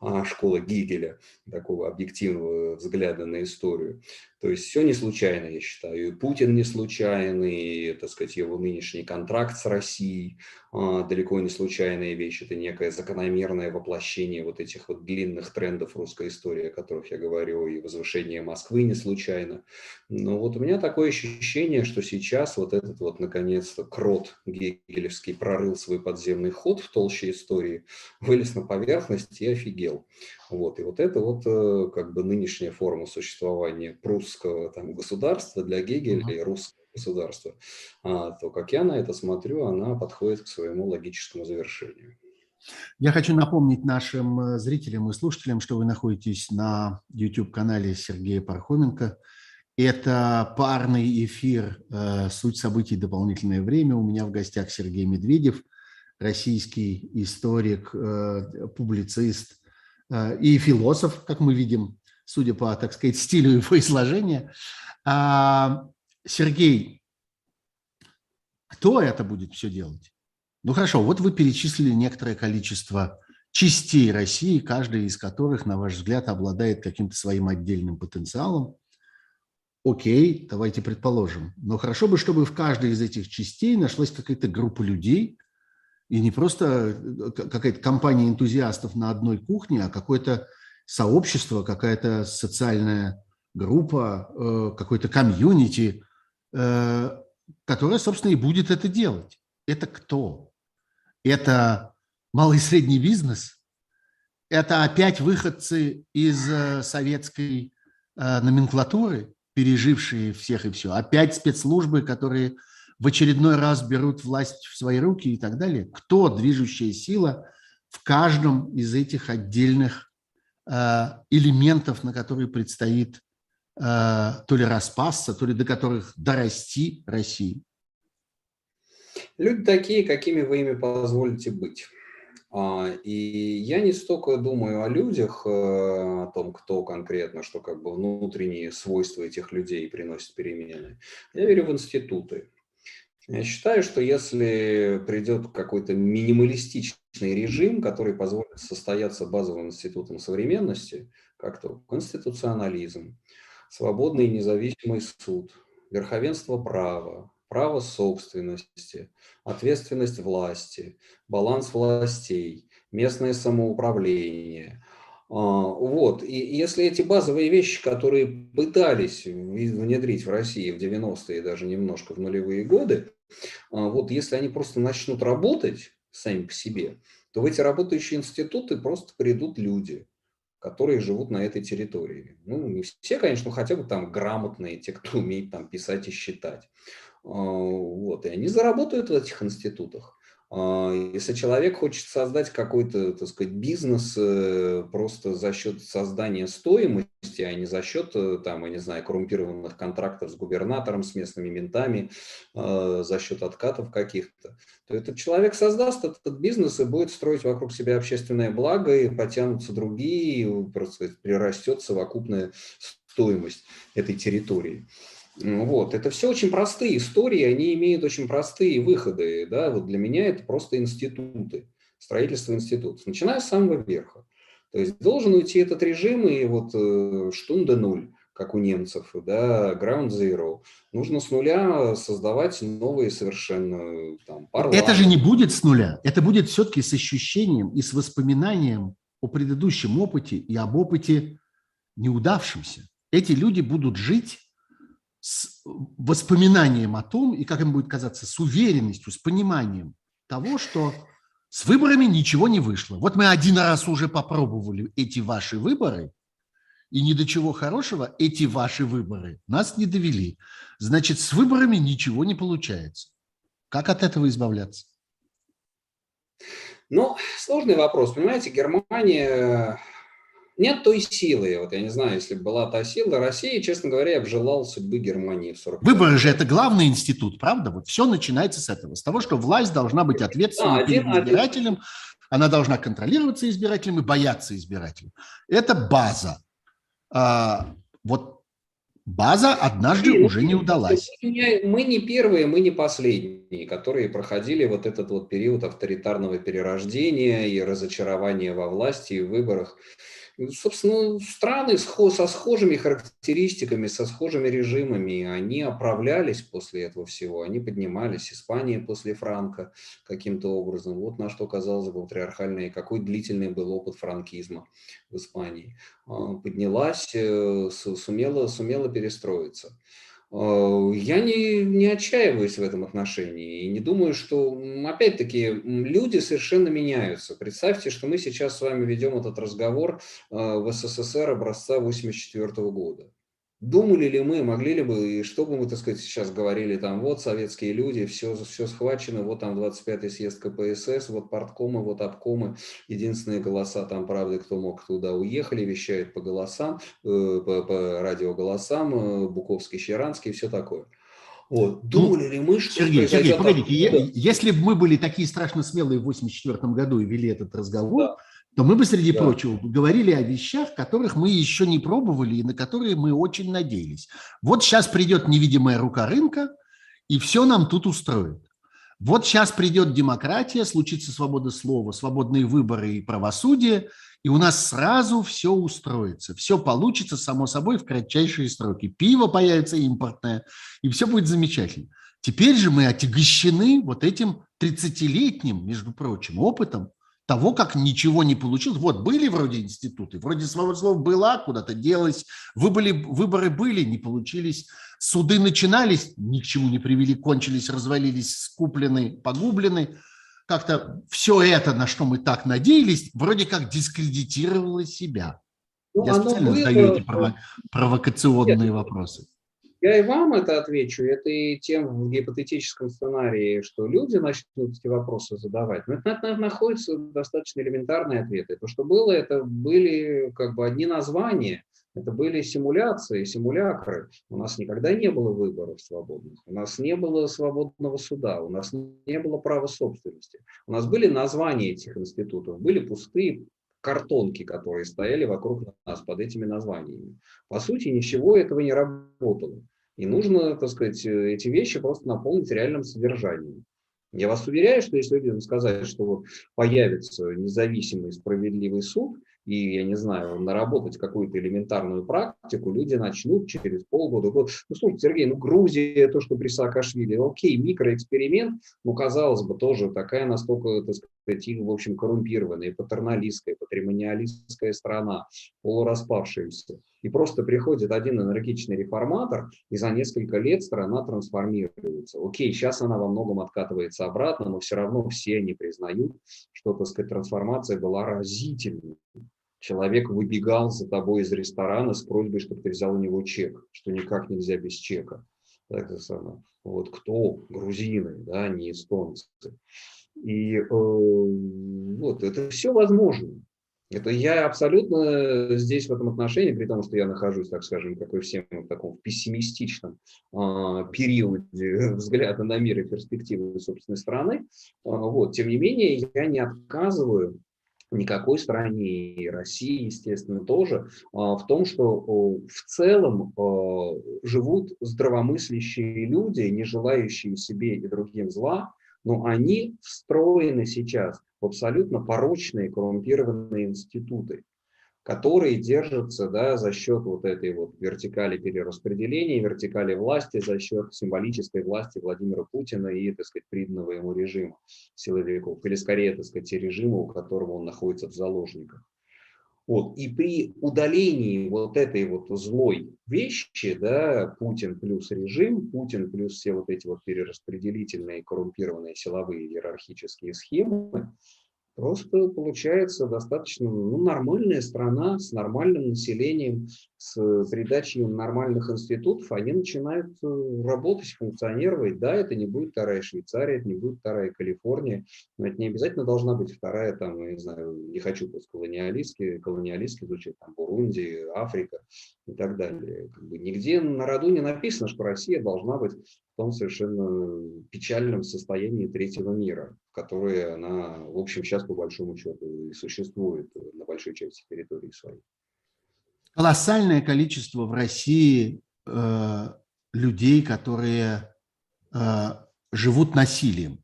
а, школа Гигеля, такого объективного взгляда на историю. То есть все не случайно, я считаю. И Путин не случайный, и, так сказать, его нынешний контракт с Россией а, далеко не случайная вещь. Это некое закономерное воплощение вот этих вот длинных трендов русской истории, о которых я говорю, и возвышение Москвы не случайно. Но вот у меня такое ощущение, что сейчас вот этот вот, наконец-то, крот гегелевский прорыл свой подземный ход в толще истории, вылез на поверхность и офигел. Вот. И вот это вот э, как бы нынешняя форма существования прусского там, государства для Гегеля и русского государства, а, то, как я на это смотрю, она подходит к своему логическому завершению. Я хочу напомнить нашим э, зрителям и слушателям, что вы находитесь на YouTube-канале Сергея Пархоменко. Это парный эфир э, «Суть событий. Дополнительное время». У меня в гостях Сергей Медведев, российский историк, публицист, и философ, как мы видим, судя по, так сказать, стилю его изложения. А, Сергей, кто это будет все делать? Ну хорошо, вот вы перечислили некоторое количество частей России, каждая из которых, на ваш взгляд, обладает каким-то своим отдельным потенциалом. Окей, давайте предположим. Но хорошо бы, чтобы в каждой из этих частей нашлась какая-то группа людей – и не просто э, какая-то компания энтузиастов на одной кухне, а какое-то сообщество, какая-то социальная группа, э, какой-то комьюнити, э, которая, собственно, и будет это делать. Это кто? Это малый и средний бизнес? Это опять выходцы из советской номенклатуры, пережившие всех и все? Опять спецслужбы, которые в очередной раз берут власть в свои руки и так далее. Кто движущая сила в каждом из этих отдельных э, элементов, на которые предстоит э, то ли распасться, то ли до которых дорасти России? Люди такие, какими вы ими позволите быть. А, и я не столько думаю о людях, э, о том, кто конкретно, что как бы внутренние свойства этих людей приносят перемены. Я верю в институты. Я считаю, что если придет какой-то минималистичный режим, который позволит состояться базовым институтом современности, как то конституционализм, свободный и независимый суд, верховенство права, право собственности, ответственность власти, баланс властей, местное самоуправление – а, вот. И если эти базовые вещи, которые пытались внедрить в России в 90-е, даже немножко в нулевые годы, вот если они просто начнут работать сами по себе, то в эти работающие институты просто придут люди, которые живут на этой территории. Ну, не все, конечно, но хотя бы там грамотные, те, кто умеет там писать и считать. А, вот, и они заработают в этих институтах. А, если человек хочет создать какой-то, так сказать, бизнес э, просто за счет создания стоимости, а не за счет, э, там, я не знаю, коррумпированных контрактов с губернатором, с местными ментами, а, за счет откатов каких-то, то этот человек создаст этот бизнес и будет строить вокруг себя общественное благо, и потянутся другие, и просто прирастет совокупная стоимость этой территории. Вот. Это все очень простые истории, они имеют очень простые выходы. Да? Вот для меня это просто институты, строительство институтов, начиная с самого верха. То есть должен уйти этот режим и вот э, штунда нуль, как у немцев, да, ground zero. Нужно с нуля создавать новые совершенно там, парламенты. Это же не будет с нуля, это будет все-таки с ощущением и с воспоминанием о предыдущем опыте и об опыте неудавшемся. Эти люди будут жить с воспоминанием о том, и как им будет казаться, с уверенностью, с пониманием того, что с выборами ничего не вышло. Вот мы один раз уже попробовали эти ваши выборы, и ни до чего хорошего эти ваши выборы нас не довели. Значит, с выборами ничего не получается. Как от этого избавляться? Ну, сложный вопрос. Понимаете, Германия нет той силы. Вот я не знаю, если бы была та сила, Россия, честно говоря, я бы желал судьбы Германии в 40 Выборы же это главный институт, правда? Вот все начинается с этого, с того, что власть должна быть ответственной да, перед избирателем, один. она должна контролироваться избирателем и бояться избирателем. Это база. А, вот база однажды Блин, уже не удалась. Мы не первые, мы не последние, которые проходили вот этот вот период авторитарного перерождения и разочарования во власти и в выборах. Собственно, страны со схожими характеристиками, со схожими режимами, они оправлялись после этого всего, они поднимались. Испания после Франка каким-то образом. Вот на что, казалось бы, патриархальный, какой длительный был опыт франкизма в Испании. А, поднялась, э, сумела, сумела перестроиться. Э, я не, не отчаиваюсь в этом отношении и не думаю, что, опять-таки, люди совершенно меняются. Представьте, что мы сейчас с вами ведем этот разговор э, в СССР образца 1984 года. Думали ли мы, могли ли бы, и что бы мы, так сказать, сейчас говорили, там, вот советские люди, все, все схвачено, вот там 25-й съезд КПСС, вот парткомы, вот обкомы, единственные голоса там, правда, кто мог туда уехали, вещают по голосам, э, по, по радиоголосам, э, Буковский, Щеранский, все такое. Вот. Ну, Думали ну, ли мы, что... Сергей, Сергей, погодите, да. если бы мы были такие страшно смелые в 84 году и вели этот разговор, да то мы бы, среди да. прочего, говорили о вещах, которых мы еще не пробовали и на которые мы очень надеялись. Вот сейчас придет невидимая рука рынка, и все нам тут устроит. Вот сейчас придет демократия, случится свобода слова, свободные выборы и правосудие, и у нас сразу все устроится, все получится само собой в кратчайшие сроки. Пиво появится импортное, и все будет замечательно. Теперь же мы отягощены вот этим 30-летним, между прочим, опытом, того, как ничего не получилось. Вот были вроде институты, вроде свобода слова была, куда-то делась, выборы, выборы были, не получились, суды начинались, ни к чему не привели, кончились, развалились, скуплены, погублены. Как-то все это, на что мы так надеялись, вроде как дискредитировало себя. Ну, Я специально было... задаю эти прово- провокационные Нет. вопросы. Я и вам это отвечу, это и тем в гипотетическом сценарии, что люди начнут эти вопросы задавать. Но это, это находятся достаточно элементарные ответы. То, что было, это были как бы одни названия, это были симуляции, симулякры. У нас никогда не было выборов свободных, у нас не было свободного суда, у нас не было права собственности. У нас были названия этих институтов, были пустые картонки, которые стояли вокруг нас под этими названиями. По сути, ничего этого не работало. И нужно, так сказать, эти вещи просто наполнить реальным содержанием. Я вас уверяю, что если людям сказать, что появится независимый справедливый суд, и, я не знаю, наработать какую-то элементарную практику, люди начнут через полгода. Год. Ну, слушайте, Сергей, ну, Грузия, то, что при Саакашвили, окей, микроэксперимент, ну, казалось бы, тоже такая настолько, так сказать, в общем, коррумпированная, патерналистская, патримониалистская страна, полураспавшаяся. И просто приходит один энергичный реформатор, и за несколько лет страна трансформируется. Окей, сейчас она во многом откатывается обратно, но все равно все они признают, что, так сказать, трансформация была разительной человек выбегал за тобой из ресторана с просьбой, чтобы ты взял у него чек, что никак нельзя без чека. Так. Вот кто? Грузины, да, не эстонцы. И э, вот это все возможно. Это я абсолютно здесь в этом отношении, при том, что я нахожусь, так скажем, как и всем в таком пессимистичном э, периоде взгляда на мир и перспективы собственной страны, э, вот, тем не менее, я не отказываю никакой стране, и России, естественно, тоже, а, в том, что в целом живут здравомыслящие люди, не желающие себе и другим зла, но они встроены сейчас в абсолютно порочные, коррумпированные институты которые держатся да, за счет вот этой вот вертикали перераспределения, вертикали власти, за счет символической власти Владимира Путина и, так сказать, приданного ему режима силовиков, или скорее, так сказать, режима, у которого он находится в заложниках. Вот. И при удалении вот этой вот злой вещи, да, Путин плюс режим, Путин плюс все вот эти вот перераспределительные, коррумпированные силовые иерархические схемы, Просто получается достаточно ну, нормальная страна с нормальным населением, с придачей нормальных институтов, они начинают э, работать, функционировать. Да, это не будет вторая Швейцария, это не будет вторая Калифорния, но это не обязательно должна быть вторая, там, я не знаю, не хочу постколониалистски, колониалистски звучит, там, Бурунди, Африка и так далее. Как бы нигде на роду не написано, что Россия должна быть в том совершенно печальном состоянии третьего мира, в которое она, в общем, сейчас по большому счету и существует на большой части территории своей колоссальное количество в России э, людей, которые э, живут насилием.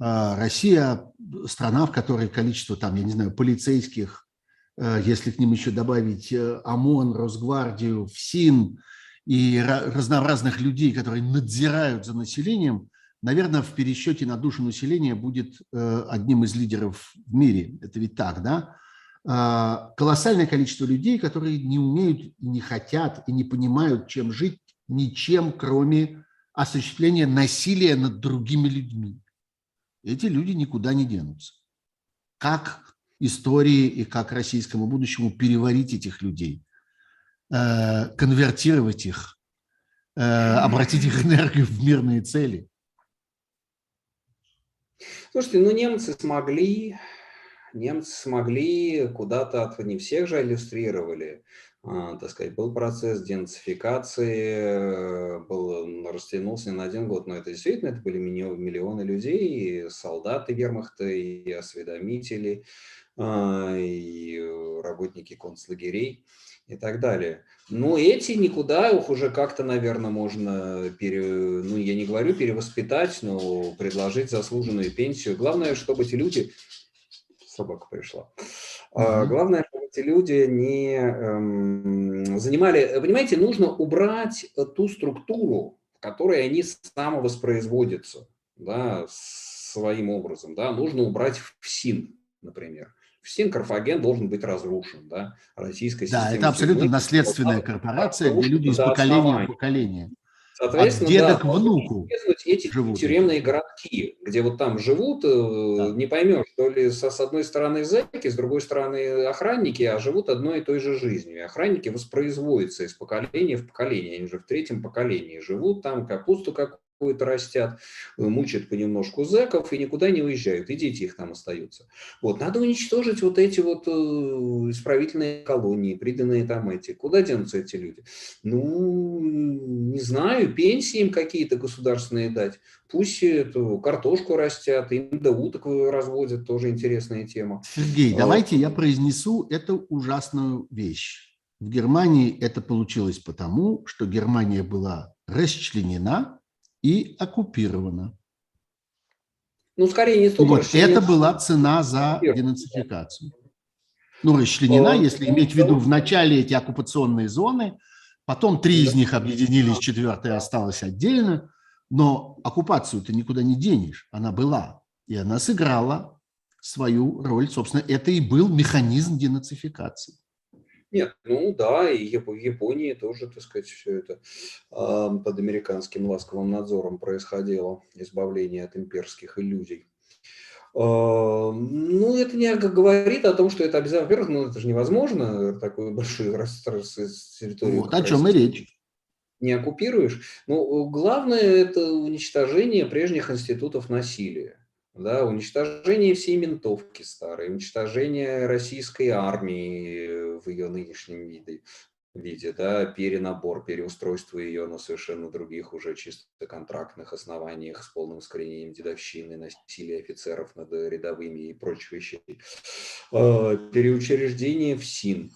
Э, Россия страна, в которой количество, там, я не знаю, полицейских, э, если к ним еще добавить э, ОМОН, Росгвардию, ФСИН и разнообразных людей, которые надзирают за населением, наверное, в пересчете на душу населения будет э, одним из лидеров в мире. Это ведь так, да? А, колоссальное количество людей, которые не умеют, не хотят и не понимают, чем жить, ничем, кроме осуществления насилия над другими людьми. Эти люди никуда не денутся. Как истории и как российскому будущему переварить этих людей, э, конвертировать их, э, обратить их энергию в мирные цели? Слушайте, ну немцы смогли, немцы смогли куда-то, не всех же иллюстрировали, а, так сказать, был процесс денацификации, был, растянулся не на один год, но это действительно, это были миллионы людей, и солдаты вермахта, и осведомители, а, и работники концлагерей и так далее. Но эти никуда их уже как-то, наверное, можно, пере, ну, я не говорю перевоспитать, но предложить заслуженную пенсию. Главное, чтобы эти люди собака пришла. Mm-hmm. Главное, чтобы эти люди не эм, занимали... Понимаете, нужно убрать ту структуру, в которой они самовоспроизводятся, да, своим образом. Да. Нужно убрать ФСИН, например. ФСИН, Карфаген должен быть разрушен. Да, российская система. Да, это абсолютно наследственная корпорация, где люди из поколения в поколение. Соответственно, От деда да, к внуку эти живут. тюремные городки, где вот там живут, э, да. не поймешь, то ли со, с одной стороны зэки, с другой стороны охранники, а живут одной и той же жизнью. И охранники воспроизводятся из поколения в поколение, они же в третьем поколении живут там, капусту как какую-то растят, э, мучают понемножку зэков и никуда не уезжают, и дети их там остаются. Вот, надо уничтожить вот эти вот э, исправительные колонии, приданные там эти. Куда денутся эти люди? Ну, не знаю, пенсии им какие-то государственные дать. Пусть эту картошку растят, им до уток разводят, тоже интересная тема. Сергей, а, давайте я произнесу эту ужасную вещь. В Германии это получилось потому, что Германия была расчленена, и оккупирована. Ну, скорее не столько. Вот это была цена за денацификацию. Ну, расчленена, а, если иметь в виду в начале эти оккупационные зоны, потом три из них объединились, четвертая осталась отдельно, но оккупацию ты никуда не денешь, она была, и она сыграла свою роль. Собственно, это и был механизм денацификации. Нет, ну да, и в Японии тоже, так сказать, все это под американским ласковым надзором происходило, избавление от имперских иллюзий. Э, ну, это не говорит о том, что это обязательно, во-первых, ну это же невозможно, такую большую территорию. Вот о чем и речь. Не оккупируешь. Ну, главное это уничтожение прежних институтов насилия да, уничтожение всей ментовки старой, уничтожение российской армии в ее нынешнем виде, виде, да, перенабор, переустройство ее на совершенно других уже чисто контрактных основаниях с полным искоренением дедовщины, насилия офицеров над рядовыми и прочих вещей. А, переучреждение в СИН,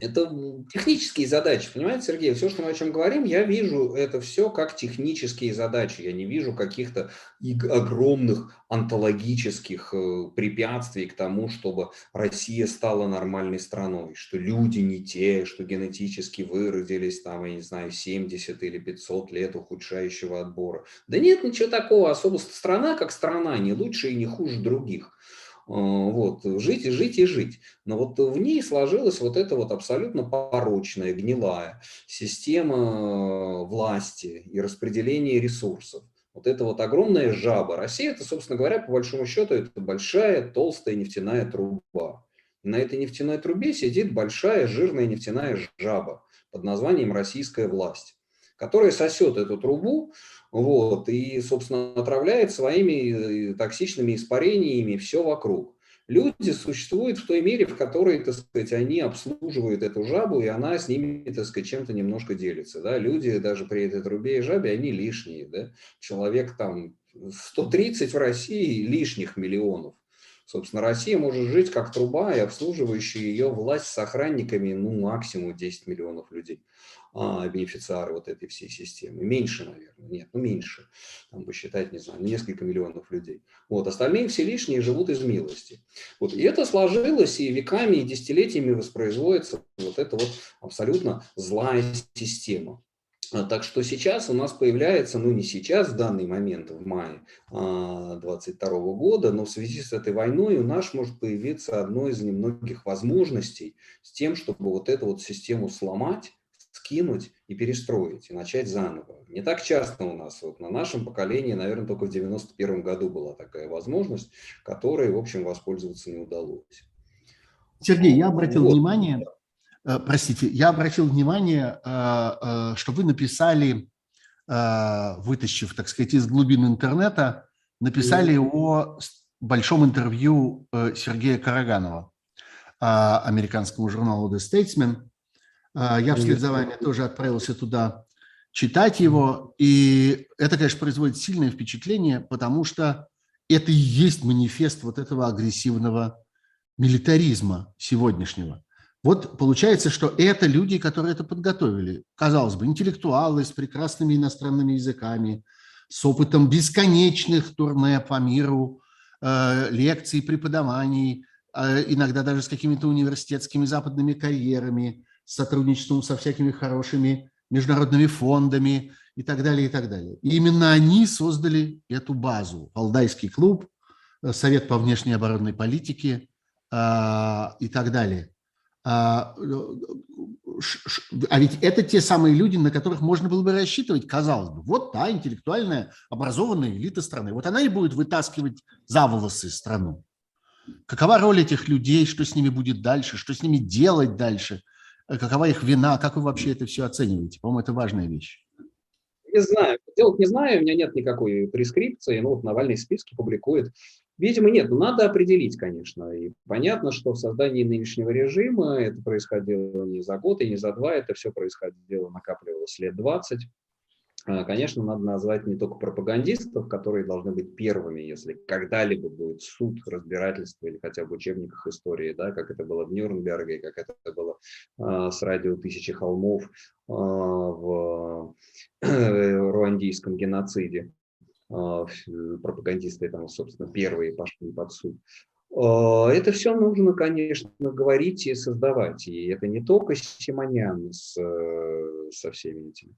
это технические задачи, понимаете, Сергей? Все, что мы о чем говорим, я вижу это все как технические задачи. Я не вижу каких-то огромных онтологических э, препятствий к тому, чтобы Россия стала нормальной страной, что люди не те, что генетически выродились там, я не знаю, 70 или 500 лет ухудшающего отбора. Да нет ничего такого, особо страна как страна, не лучше и не хуже других. Э, вот, жить и жить и жить. Но вот в ней сложилась вот эта вот абсолютно порочная, гнилая система власти и распределения ресурсов. Вот это вот огромная жаба. Россия, это, собственно говоря, по большому счету, это большая толстая нефтяная труба. на этой нефтяной трубе сидит большая жирная нефтяная жаба под названием «Российская власть», которая сосет эту трубу вот, и, собственно, отравляет своими э, токсичными испарениями все вокруг. Люди существуют в той мере, в которой, так сказать, они обслуживают эту жабу, и она с ними, так сказать, чем-то немножко делится. Да? Люди даже при этой трубе и жабе, они лишние. Да? Человек там 130 в России лишних миллионов. Собственно, Россия может жить как труба и обслуживающая ее власть с охранниками, ну, максимум 10 миллионов людей а, бенефициары вот этой всей системы. Меньше, наверное. Нет, ну меньше. Там посчитать, не знаю, несколько миллионов людей. Вот. Остальные все лишние живут из милости. Вот. И это сложилось, и веками, и десятилетиями воспроизводится вот эта вот абсолютно злая система. Так что сейчас у нас появляется, ну не сейчас, в данный момент, в мае 2022 а, года, но в связи с этой войной у нас может появиться одно из немногих возможностей с тем, чтобы вот эту вот систему сломать, скинуть и перестроить, и начать заново. Не так часто у нас, вот на нашем поколении, наверное, только в 91 году была такая возможность, которой, в общем, воспользоваться не удалось. Сергей, я обратил вот. внимание, простите, я обратил внимание, э, э, что вы написали, вытащив, так сказать, из глубин интернета, написали о большом интервью Сергея Караганова американскому журналу The Statesman, я вслед за вами тоже отправился туда читать его, и это, конечно, производит сильное впечатление, потому что это и есть манифест вот этого агрессивного милитаризма сегодняшнего. Вот получается, что это люди, которые это подготовили. Казалось бы, интеллектуалы с прекрасными иностранными языками, с опытом бесконечных турне по миру, э, лекций, преподаваний, э, иногда даже с какими-то университетскими западными карьерами – сотрудничеством со всякими хорошими международными фондами и так далее, и так далее. И именно они создали эту базу. Валдайский клуб, э, Совет по внешней оборонной политике и так далее. А, а ведь это те самые люди, на которых можно было бы рассчитывать, казалось бы. Вот та интеллектуальная, образованная элита страны. Вот она и будет вытаскивать за волосы страну. Какова роль этих людей, что с ними будет дальше, что с ними делать дальше – Э, какова их вина, как вы вообще это все оцениваете? По-моему, это важная вещь. Не знаю, делать не знаю, у меня нет никакой прескрипции, ну вот Навальный списки публикует. Видимо, нет, но надо определить, конечно. И понятно, что в создании нынешнего режима это происходило не за год и не за два, это все происходило, накапливалось лет 20. А, конечно, надо назвать не только пропагандистов, которые должны быть первыми, если когда-либо будет суд, разбирательство или хотя бы в учебниках истории, да, как это было в Нюрнберге, как это было а, с радио «Тысячи холмов» а, в э, руандийском геноциде. А, пропагандисты там, собственно, первые пошли под суд. А, это все нужно, конечно, говорить и создавать. И это не только Симонян с, э, со всеми этими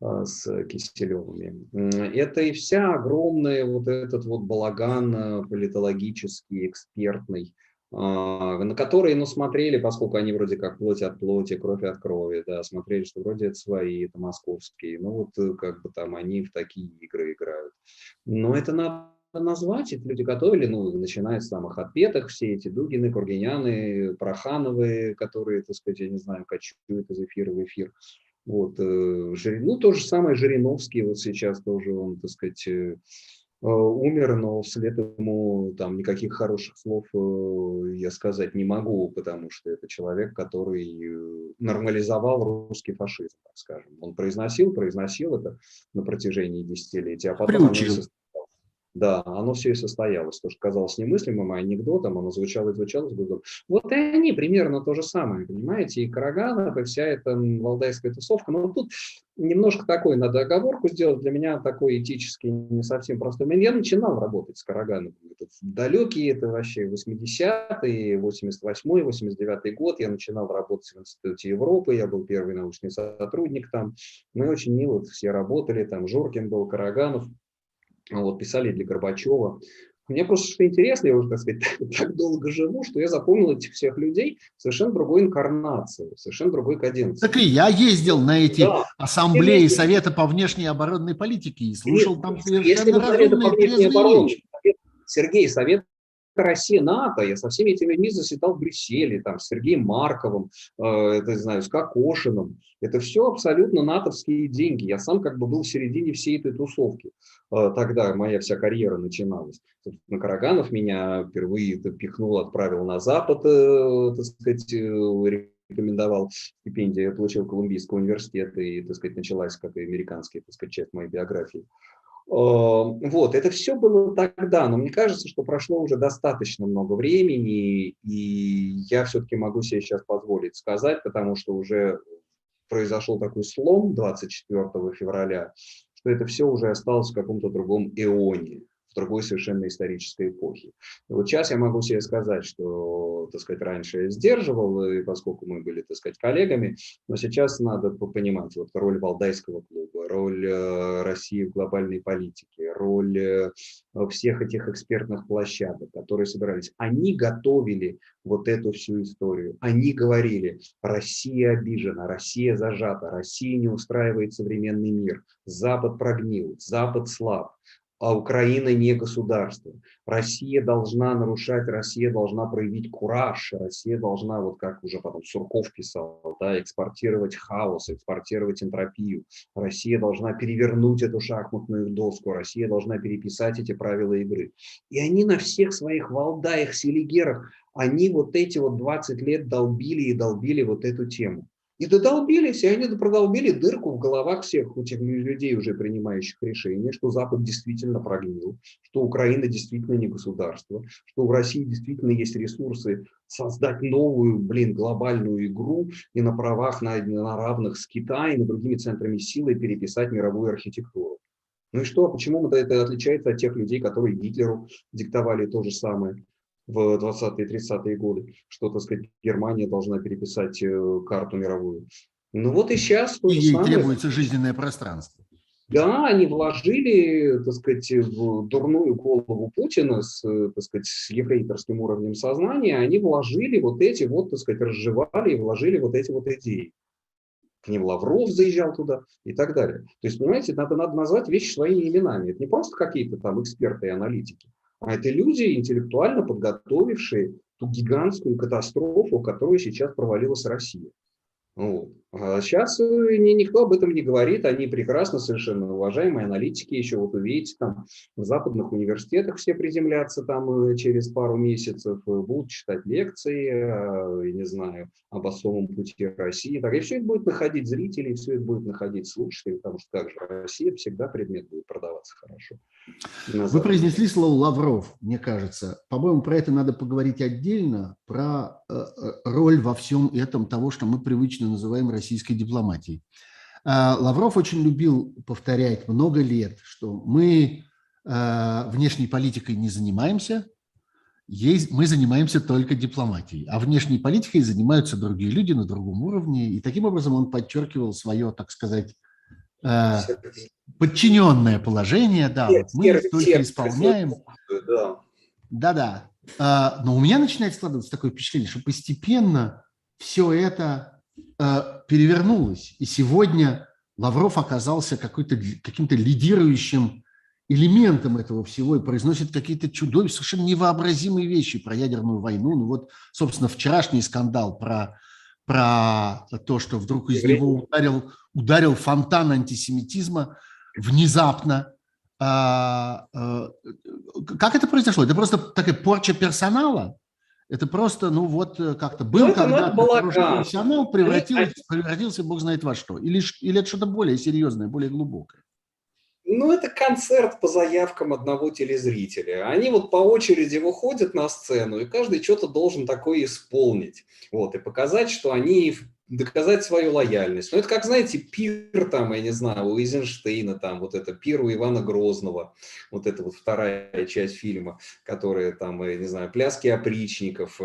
а, с Киселевыми. Это и вся огромная вот этот вот балаган э, политологический, экспертный, на которые, ну, смотрели, поскольку они вроде как плоть от плоти, кровь от крови, да, смотрели, что вроде это свои, это московские, ну, вот э, как бы там они в такие игры играют. Но это надо назвать, эти люди готовили, ну, начиная с самых отпетых, все эти Дугины, Кургиняны, Прохановы, которые, так сказать, я не знаю, качуют из эфира в эфир, вот, э, ну, то же самое Жириновский вот сейчас тоже, он, так сказать, э, умер, но вслед ему там никаких хороших слов я сказать не могу, потому что это человек, который нормализовал русский фашизм, так скажем. Он произносил, произносил это на протяжении десятилетий, а потом да, оно все и состоялось. То, что казалось немыслимым анекдотом, оно звучало и звучало. звучало. Вот и они примерно то же самое, понимаете? И Караганов, и вся эта валдайская тусовка. Но тут немножко такой надо оговорку сделать. Для меня такой этический не совсем простой. Я начинал работать с Карагановым. Это далекие, это вообще 80-е, 88-й, 89-й год. Я начинал работать в Институте Европы. Я был первый научный сотрудник там. Мы очень мило все работали. Там Жоркин был, Караганов. Вот, писали для Горбачева. Мне просто что интересно, я уже, так сказать, так долго живу, что я запомнил этих всех людей совершенно другой инкарнации, совершенно другой каденции. Так и я ездил на эти да. ассамблеи Совета по внешней оборонной политике и слушал там совершенно разумные вещи. Сергей, Совет Россия, НАТО, я со всеми этими людьми заседал в Брюсселе, там, с Сергеем Марковым, э, это, знаю, с Кокошиным. Это все абсолютно натовские деньги. Я сам как бы был в середине всей этой тусовки. Э, тогда моя вся карьера начиналась. На Караганов меня впервые пихнул, отправил на Запад, э, так сказать, э, рекомендовал стипендию, я получил Колумбийского университета, и, так сказать, началась как и американская, так сказать, часть моей биографии. Эм, вот, это все было тогда, но мне кажется, что прошло уже достаточно много времени, и я все-таки могу себе сейчас позволить сказать, потому что уже произошел такой слом 24 февраля, что это все уже осталось в каком-то другом эоне в другой совершенно исторической эпохе. И вот сейчас я могу себе сказать, что, так сказать, раньше я сдерживал, и поскольку мы были, так сказать, коллегами, но сейчас надо понимать вот роль Валдайского клуба, роль э, России в глобальной политике, роль э, всех этих экспертных площадок, которые собирались. Они готовили вот эту всю историю. Они говорили, Россия обижена, Россия зажата, Россия не устраивает современный мир, Запад прогнил, Запад слаб а Украина не государство. Россия должна нарушать, Россия должна проявить кураж, Россия должна, вот как уже потом Сурков писал, да, экспортировать хаос, экспортировать энтропию. Россия должна перевернуть эту шахматную доску, Россия должна переписать эти правила игры. И они на всех своих валдаях, селигерах, они вот эти вот 20 лет долбили и долбили вот эту тему. И додолбились, и они продолбили дырку в головах всех этих людей, уже принимающих решения, что Запад действительно прогнил, что Украина действительно не государство, что у России действительно есть ресурсы создать новую, блин, глобальную игру и на правах, на, на равных с Китаем и другими центрами силы переписать мировую архитектуру. Ну и что, почему это отличается от тех людей, которые Гитлеру диктовали то же самое? В 20-е 30-е годы, что, так сказать, Германия должна переписать э, карту мировую. Ну вот и сейчас... И ей самое. требуется жизненное пространство. Да, они вложили, так сказать, в дурную голову Путина с, так сказать, с ефрейторским уровнем сознания, они вложили вот эти вот, так сказать, разжевали и вложили вот эти вот идеи. К ним Лавров заезжал туда и так далее. То есть, понимаете, надо, надо назвать вещи своими именами. Это не просто какие-то там эксперты и аналитики. А это люди, интеллектуально подготовившие ту гигантскую катастрофу, которую сейчас провалилась Россия. Вот. А сейчас э, никто об этом не говорит, они прекрасно, совершенно уважаемые аналитики, еще вот увидите, там в западных университетах все приземлятся там э, через пару месяцев, э, будут читать лекции, не знаю, об особом пути России, так, и все это будет находить зрителей, все это будет находить слушателей, потому что как же Россия всегда предмет будет продаваться хорошо. Вы произнесли слово Лавров, мне кажется. По-моему, про это надо поговорить отдельно, про роль во всем этом того, что мы привычно называем Россией российской дипломатии. А, Лавров очень любил повторять много лет, что мы а, внешней политикой не занимаемся, мы занимаемся только дипломатией, а внешней политикой занимаются другие люди на другом уровне. И таким образом он подчеркивал свое, так сказать, а, подчиненное положение. Да, вот мы только исполняем. Да-да. Но у меня начинает складываться такое впечатление, что постепенно все это перевернулось. И сегодня Лавров оказался каким-то лидирующим элементом этого всего и произносит какие-то чудовищные, совершенно невообразимые вещи про ядерную войну. Ну вот, собственно, вчерашний скандал про, про то, что вдруг из него ударил, ударил фонтан антисемитизма внезапно. А, а, как это произошло? Это просто такая порча персонала? Это просто, ну вот э, как-то был ну, когда-то профессионал, превратился, превратился бог знает во что. Или, или это что-то более серьезное, более глубокое. Ну, это концерт по заявкам одного телезрителя. Они вот по очереди выходят на сцену, и каждый что-то должен такое исполнить. Вот, и показать, что они доказать свою лояльность. Ну, это как, знаете, пир там, я не знаю, у Эйзенштейна там, вот это пир у Ивана Грозного, вот это вот вторая часть фильма, которая там, я не знаю, пляски опричников.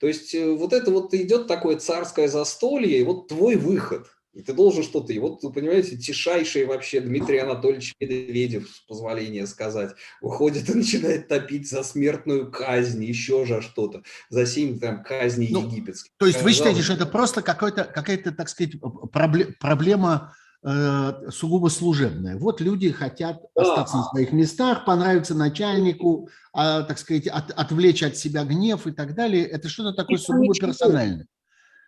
То есть э, вот это вот идет такое царское застолье, и вот твой выход. И ты должен что-то, и вот, понимаете, тишайший вообще Дмитрий Анатольевич Медведев, с позволения сказать, выходит и начинает топить за смертную казнь, еще же что-то, за семь там казней ну, египетских. То есть вы считаете, что это просто какая-то, так сказать, проблема э, сугубо служебная. Вот люди хотят да. остаться на своих местах, понравиться начальнику, а, так сказать, от, отвлечь от себя гнев и так далее. Это что-то такое сугубо персональное.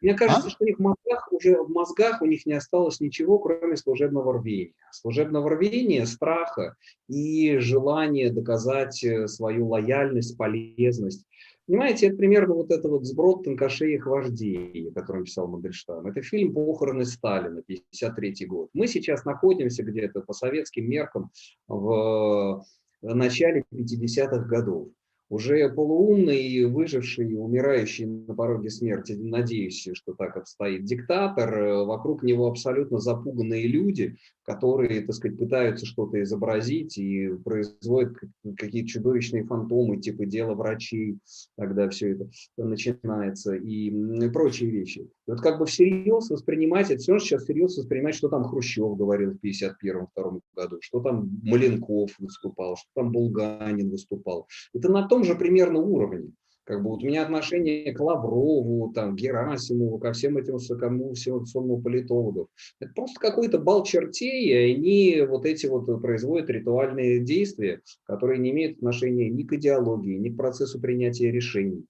Мне кажется, а? что у них в мозгах уже в мозгах у них не осталось ничего, кроме служебного рвения. Служебного рвения, страха и желания доказать э, свою лояльность, полезность. Понимаете, это примерно вот это вот сброд тонкошеих вождей, о котором писал Мандельштам. Это фильм «Похороны Сталина», 53 год. Мы сейчас находимся где-то по советским меркам в начале 50-х годов уже полуумный, выживший, умирающий на пороге смерти, надеюсь, что так обстоит, диктатор, э, вокруг него абсолютно запуганные люди, которые, так сказать, пытаются что-то изобразить и производят какие-то чудовищные фантомы, типа дела врачей, тогда все это начинается, и прочие вещи. И вот как бы всерьез воспринимать, это все равно сейчас всерьез воспринимать, что там Хрущев говорил в 51-2 году, что там Маленков выступал, что там Булганин выступал. Это на том же примерно уровне. Как бы вот у меня отношение к Лаврову, там, Герасимову, ко всем этим высокому всему политологам. Это просто какой-то бал чертей, и они вот эти вот производят ритуальные действия, которые не имеют отношения ни к идеологии, ни к процессу принятия решений.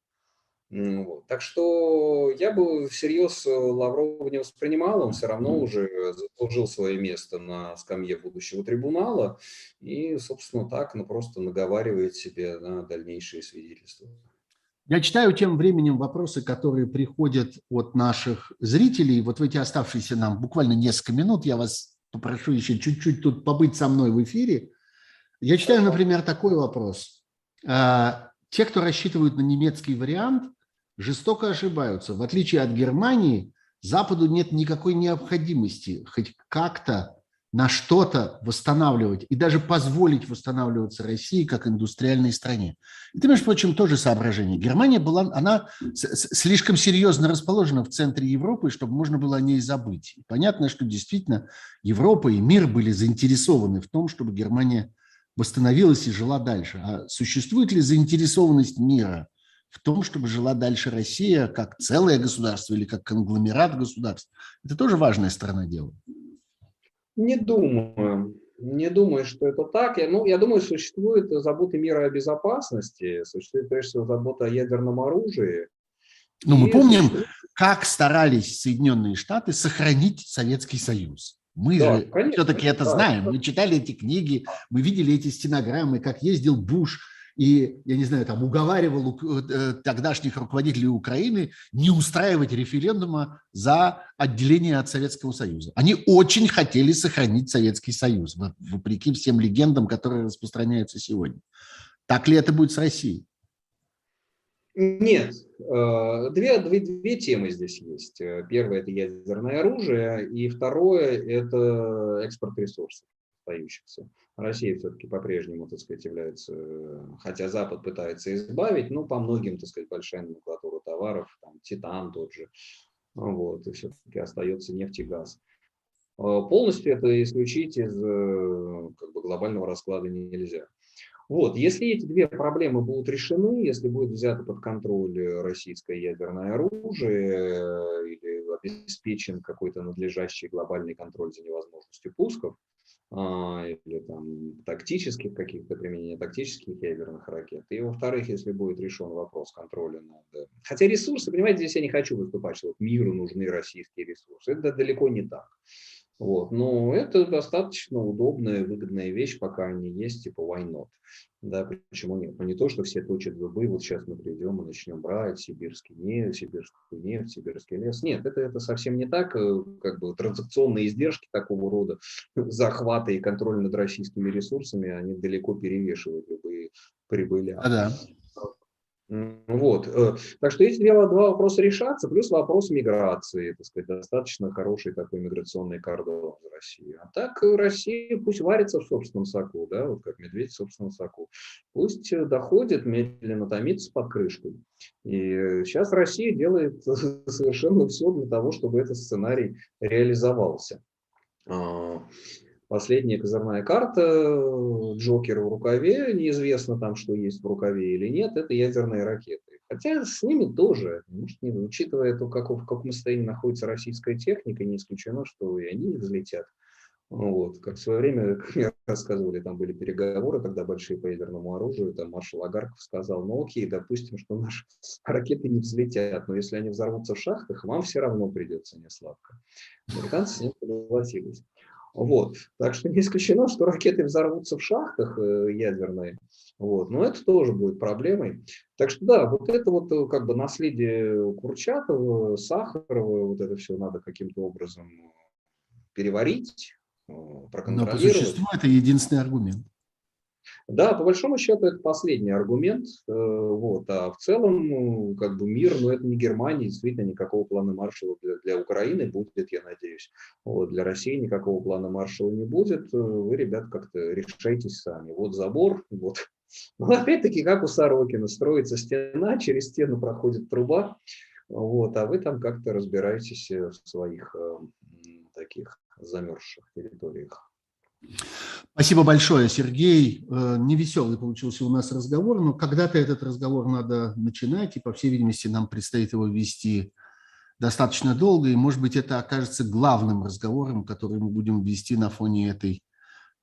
Вот. Так что я бы всерьез Лаврова не воспринимал, он все равно уже заслужил свое место на скамье будущего трибунала и, собственно, так ну, просто наговаривает себе на дальнейшие свидетельства. Я читаю тем временем вопросы, которые приходят от наших зрителей. Вот в эти оставшиеся нам буквально несколько минут я вас попрошу еще чуть-чуть тут побыть со мной в эфире. Я читаю, например, такой вопрос. Те, кто рассчитывают на немецкий вариант, жестоко ошибаются. В отличие от Германии, Западу нет никакой необходимости хоть как-то на что-то восстанавливать и даже позволить восстанавливаться России как индустриальной стране. Это, между прочим, тоже соображение. Германия была, она слишком серьезно расположена в центре Европы, чтобы можно было о ней забыть. понятно, что действительно Европа и мир были заинтересованы в том, чтобы Германия восстановилась и жила дальше. А существует ли заинтересованность мира в том, чтобы жила дальше Россия как целое государство или как конгломерат государств? Это тоже важная сторона дела. Не думаю. Не думаю, что это так. Я, ну, я думаю, существует забота мира о безопасности, существует, прежде всего, забота о ядерном оружии. Ну, мы помним, как старались Соединенные Штаты сохранить Советский Союз. Мы да, же все-таки это да, знаем. Мы читали эти книги, мы видели эти стенограммы, как ездил Буш и, я не знаю, там уговаривал э, тогдашних руководителей Украины не устраивать референдума за отделение от Советского Союза. Они очень хотели сохранить Советский Союз, вопреки всем легендам, которые распространяются сегодня. Так ли это будет с Россией? Нет, э, две, две, две темы здесь есть. Первое – это ядерное оружие, и второе – это экспорт ресурсов остающихся. Россия все-таки по-прежнему, так сказать, является, хотя Запад пытается избавить, но по многим, так сказать, большая номенклатура товаров, там, титан тот же, вот, и все-таки остается нефть и газ. А, полностью это исключить из как бы, глобального расклада нельзя. Вот, если эти две проблемы будут решены, если будет взято под контроль российское ядерное оружие или обеспечен какой-то надлежащий глобальный контроль за невозможностью пусков, а, или там тактических каких-то применения тактических ядерных ракет. И во-вторых, если будет решен вопрос контроля над... Хотя ресурсы, понимаете, здесь я не хочу выступать, что вот миру нужны российские ресурсы. Это далеко не так. Вот. Но это достаточно удобная, выгодная вещь, пока они есть, типа why not. Да, почему нет? Но не то, что все точат зубы, вот сейчас мы придем и начнем брать сибирский нефть, сибирскую нефть, сибирский лес. Нет, это, это совсем не так. Э, как бы транзакционные издержки такого рода захвата и контроля над российскими ресурсами, они далеко перевешивают любые прибыли. А, да. Вот. Э, так что эти два, вопроса решатся, плюс вопрос миграции, так сказать, достаточно хороший такой миграционный кордон в России. А так Россия пусть варится в собственном соку, да, вот как медведь в собственном соку. Пусть доходит, медленно томится под крышкой. И сейчас Россия делает совершенно все для того, чтобы этот сценарий реализовался. Последняя козырная карта, э, Джокер в рукаве, неизвестно там, что есть в рукаве или нет, это ядерные ракеты. Хотя с ними тоже, может, не, учитывая то, как, в каком состоянии находится российская техника, не исключено, что и они взлетят. Вот. Как в свое время, как мне рассказывали, там были переговоры, когда большие по ядерному оружию, там маршал Агарков сказал, ну окей, допустим, что наши ракеты не взлетят, но если они взорвутся в шахтах, вам все равно придется не сладко. Американцы с ним согласились. Вот. Так что не исключено, что ракеты взорвутся в шахтах э, ядерные. Вот. Но это тоже будет проблемой. Так что да, вот это вот э, как бы наследие Курчатова, Сахарова, вот это все надо каким-то образом переварить, проконтролировать. Но по существу это единственный аргумент. Да, по большому счету это последний аргумент. Э, вот. А в целом, ну, как бы мир, но ну, это не Германия, действительно никакого плана Маршала для, для Украины будет, я надеюсь. Вот. Для России никакого плана Маршала не будет. Э, вы, ребят, как-то решайтесь сами. Вот забор, вот. Но опять-таки, как у Сорокина, строится стена, через стену проходит труба, вот, а вы там как-то разбираетесь в своих э, таких замерзших территориях. Спасибо большое, Сергей. Э, невеселый получился у нас разговор, но когда-то этот разговор надо начинать, и, по всей видимости, нам предстоит его вести достаточно долго, и, может быть, это окажется главным разговором, который мы будем вести на фоне этой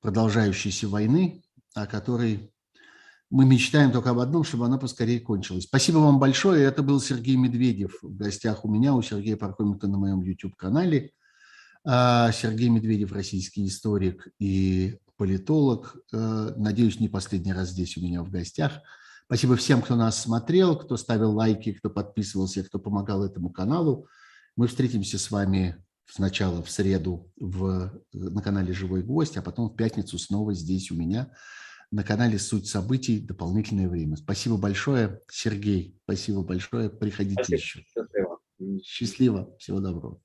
продолжающейся войны, о которой мы мечтаем только об одном, чтобы она поскорее кончилась. Спасибо вам большое. Это был Сергей Медведев в гостях у меня, у Сергея Пархоменко на моем YouTube-канале. А, Сергей Медведев, российский историк и политолог. Э, надеюсь, не последний раз здесь у меня в гостях. Спасибо всем, кто нас смотрел, кто ставил лайки, кто подписывался, кто помогал этому каналу. Мы встретимся с вами сначала в среду в, на канале «Живой гость», а потом в пятницу снова здесь у меня на канале «Суть событий. Дополнительное время». Спасибо большое, Сергей. Спасибо большое. Приходите спасибо. еще. Счастливо. Счастливо. Всего доброго.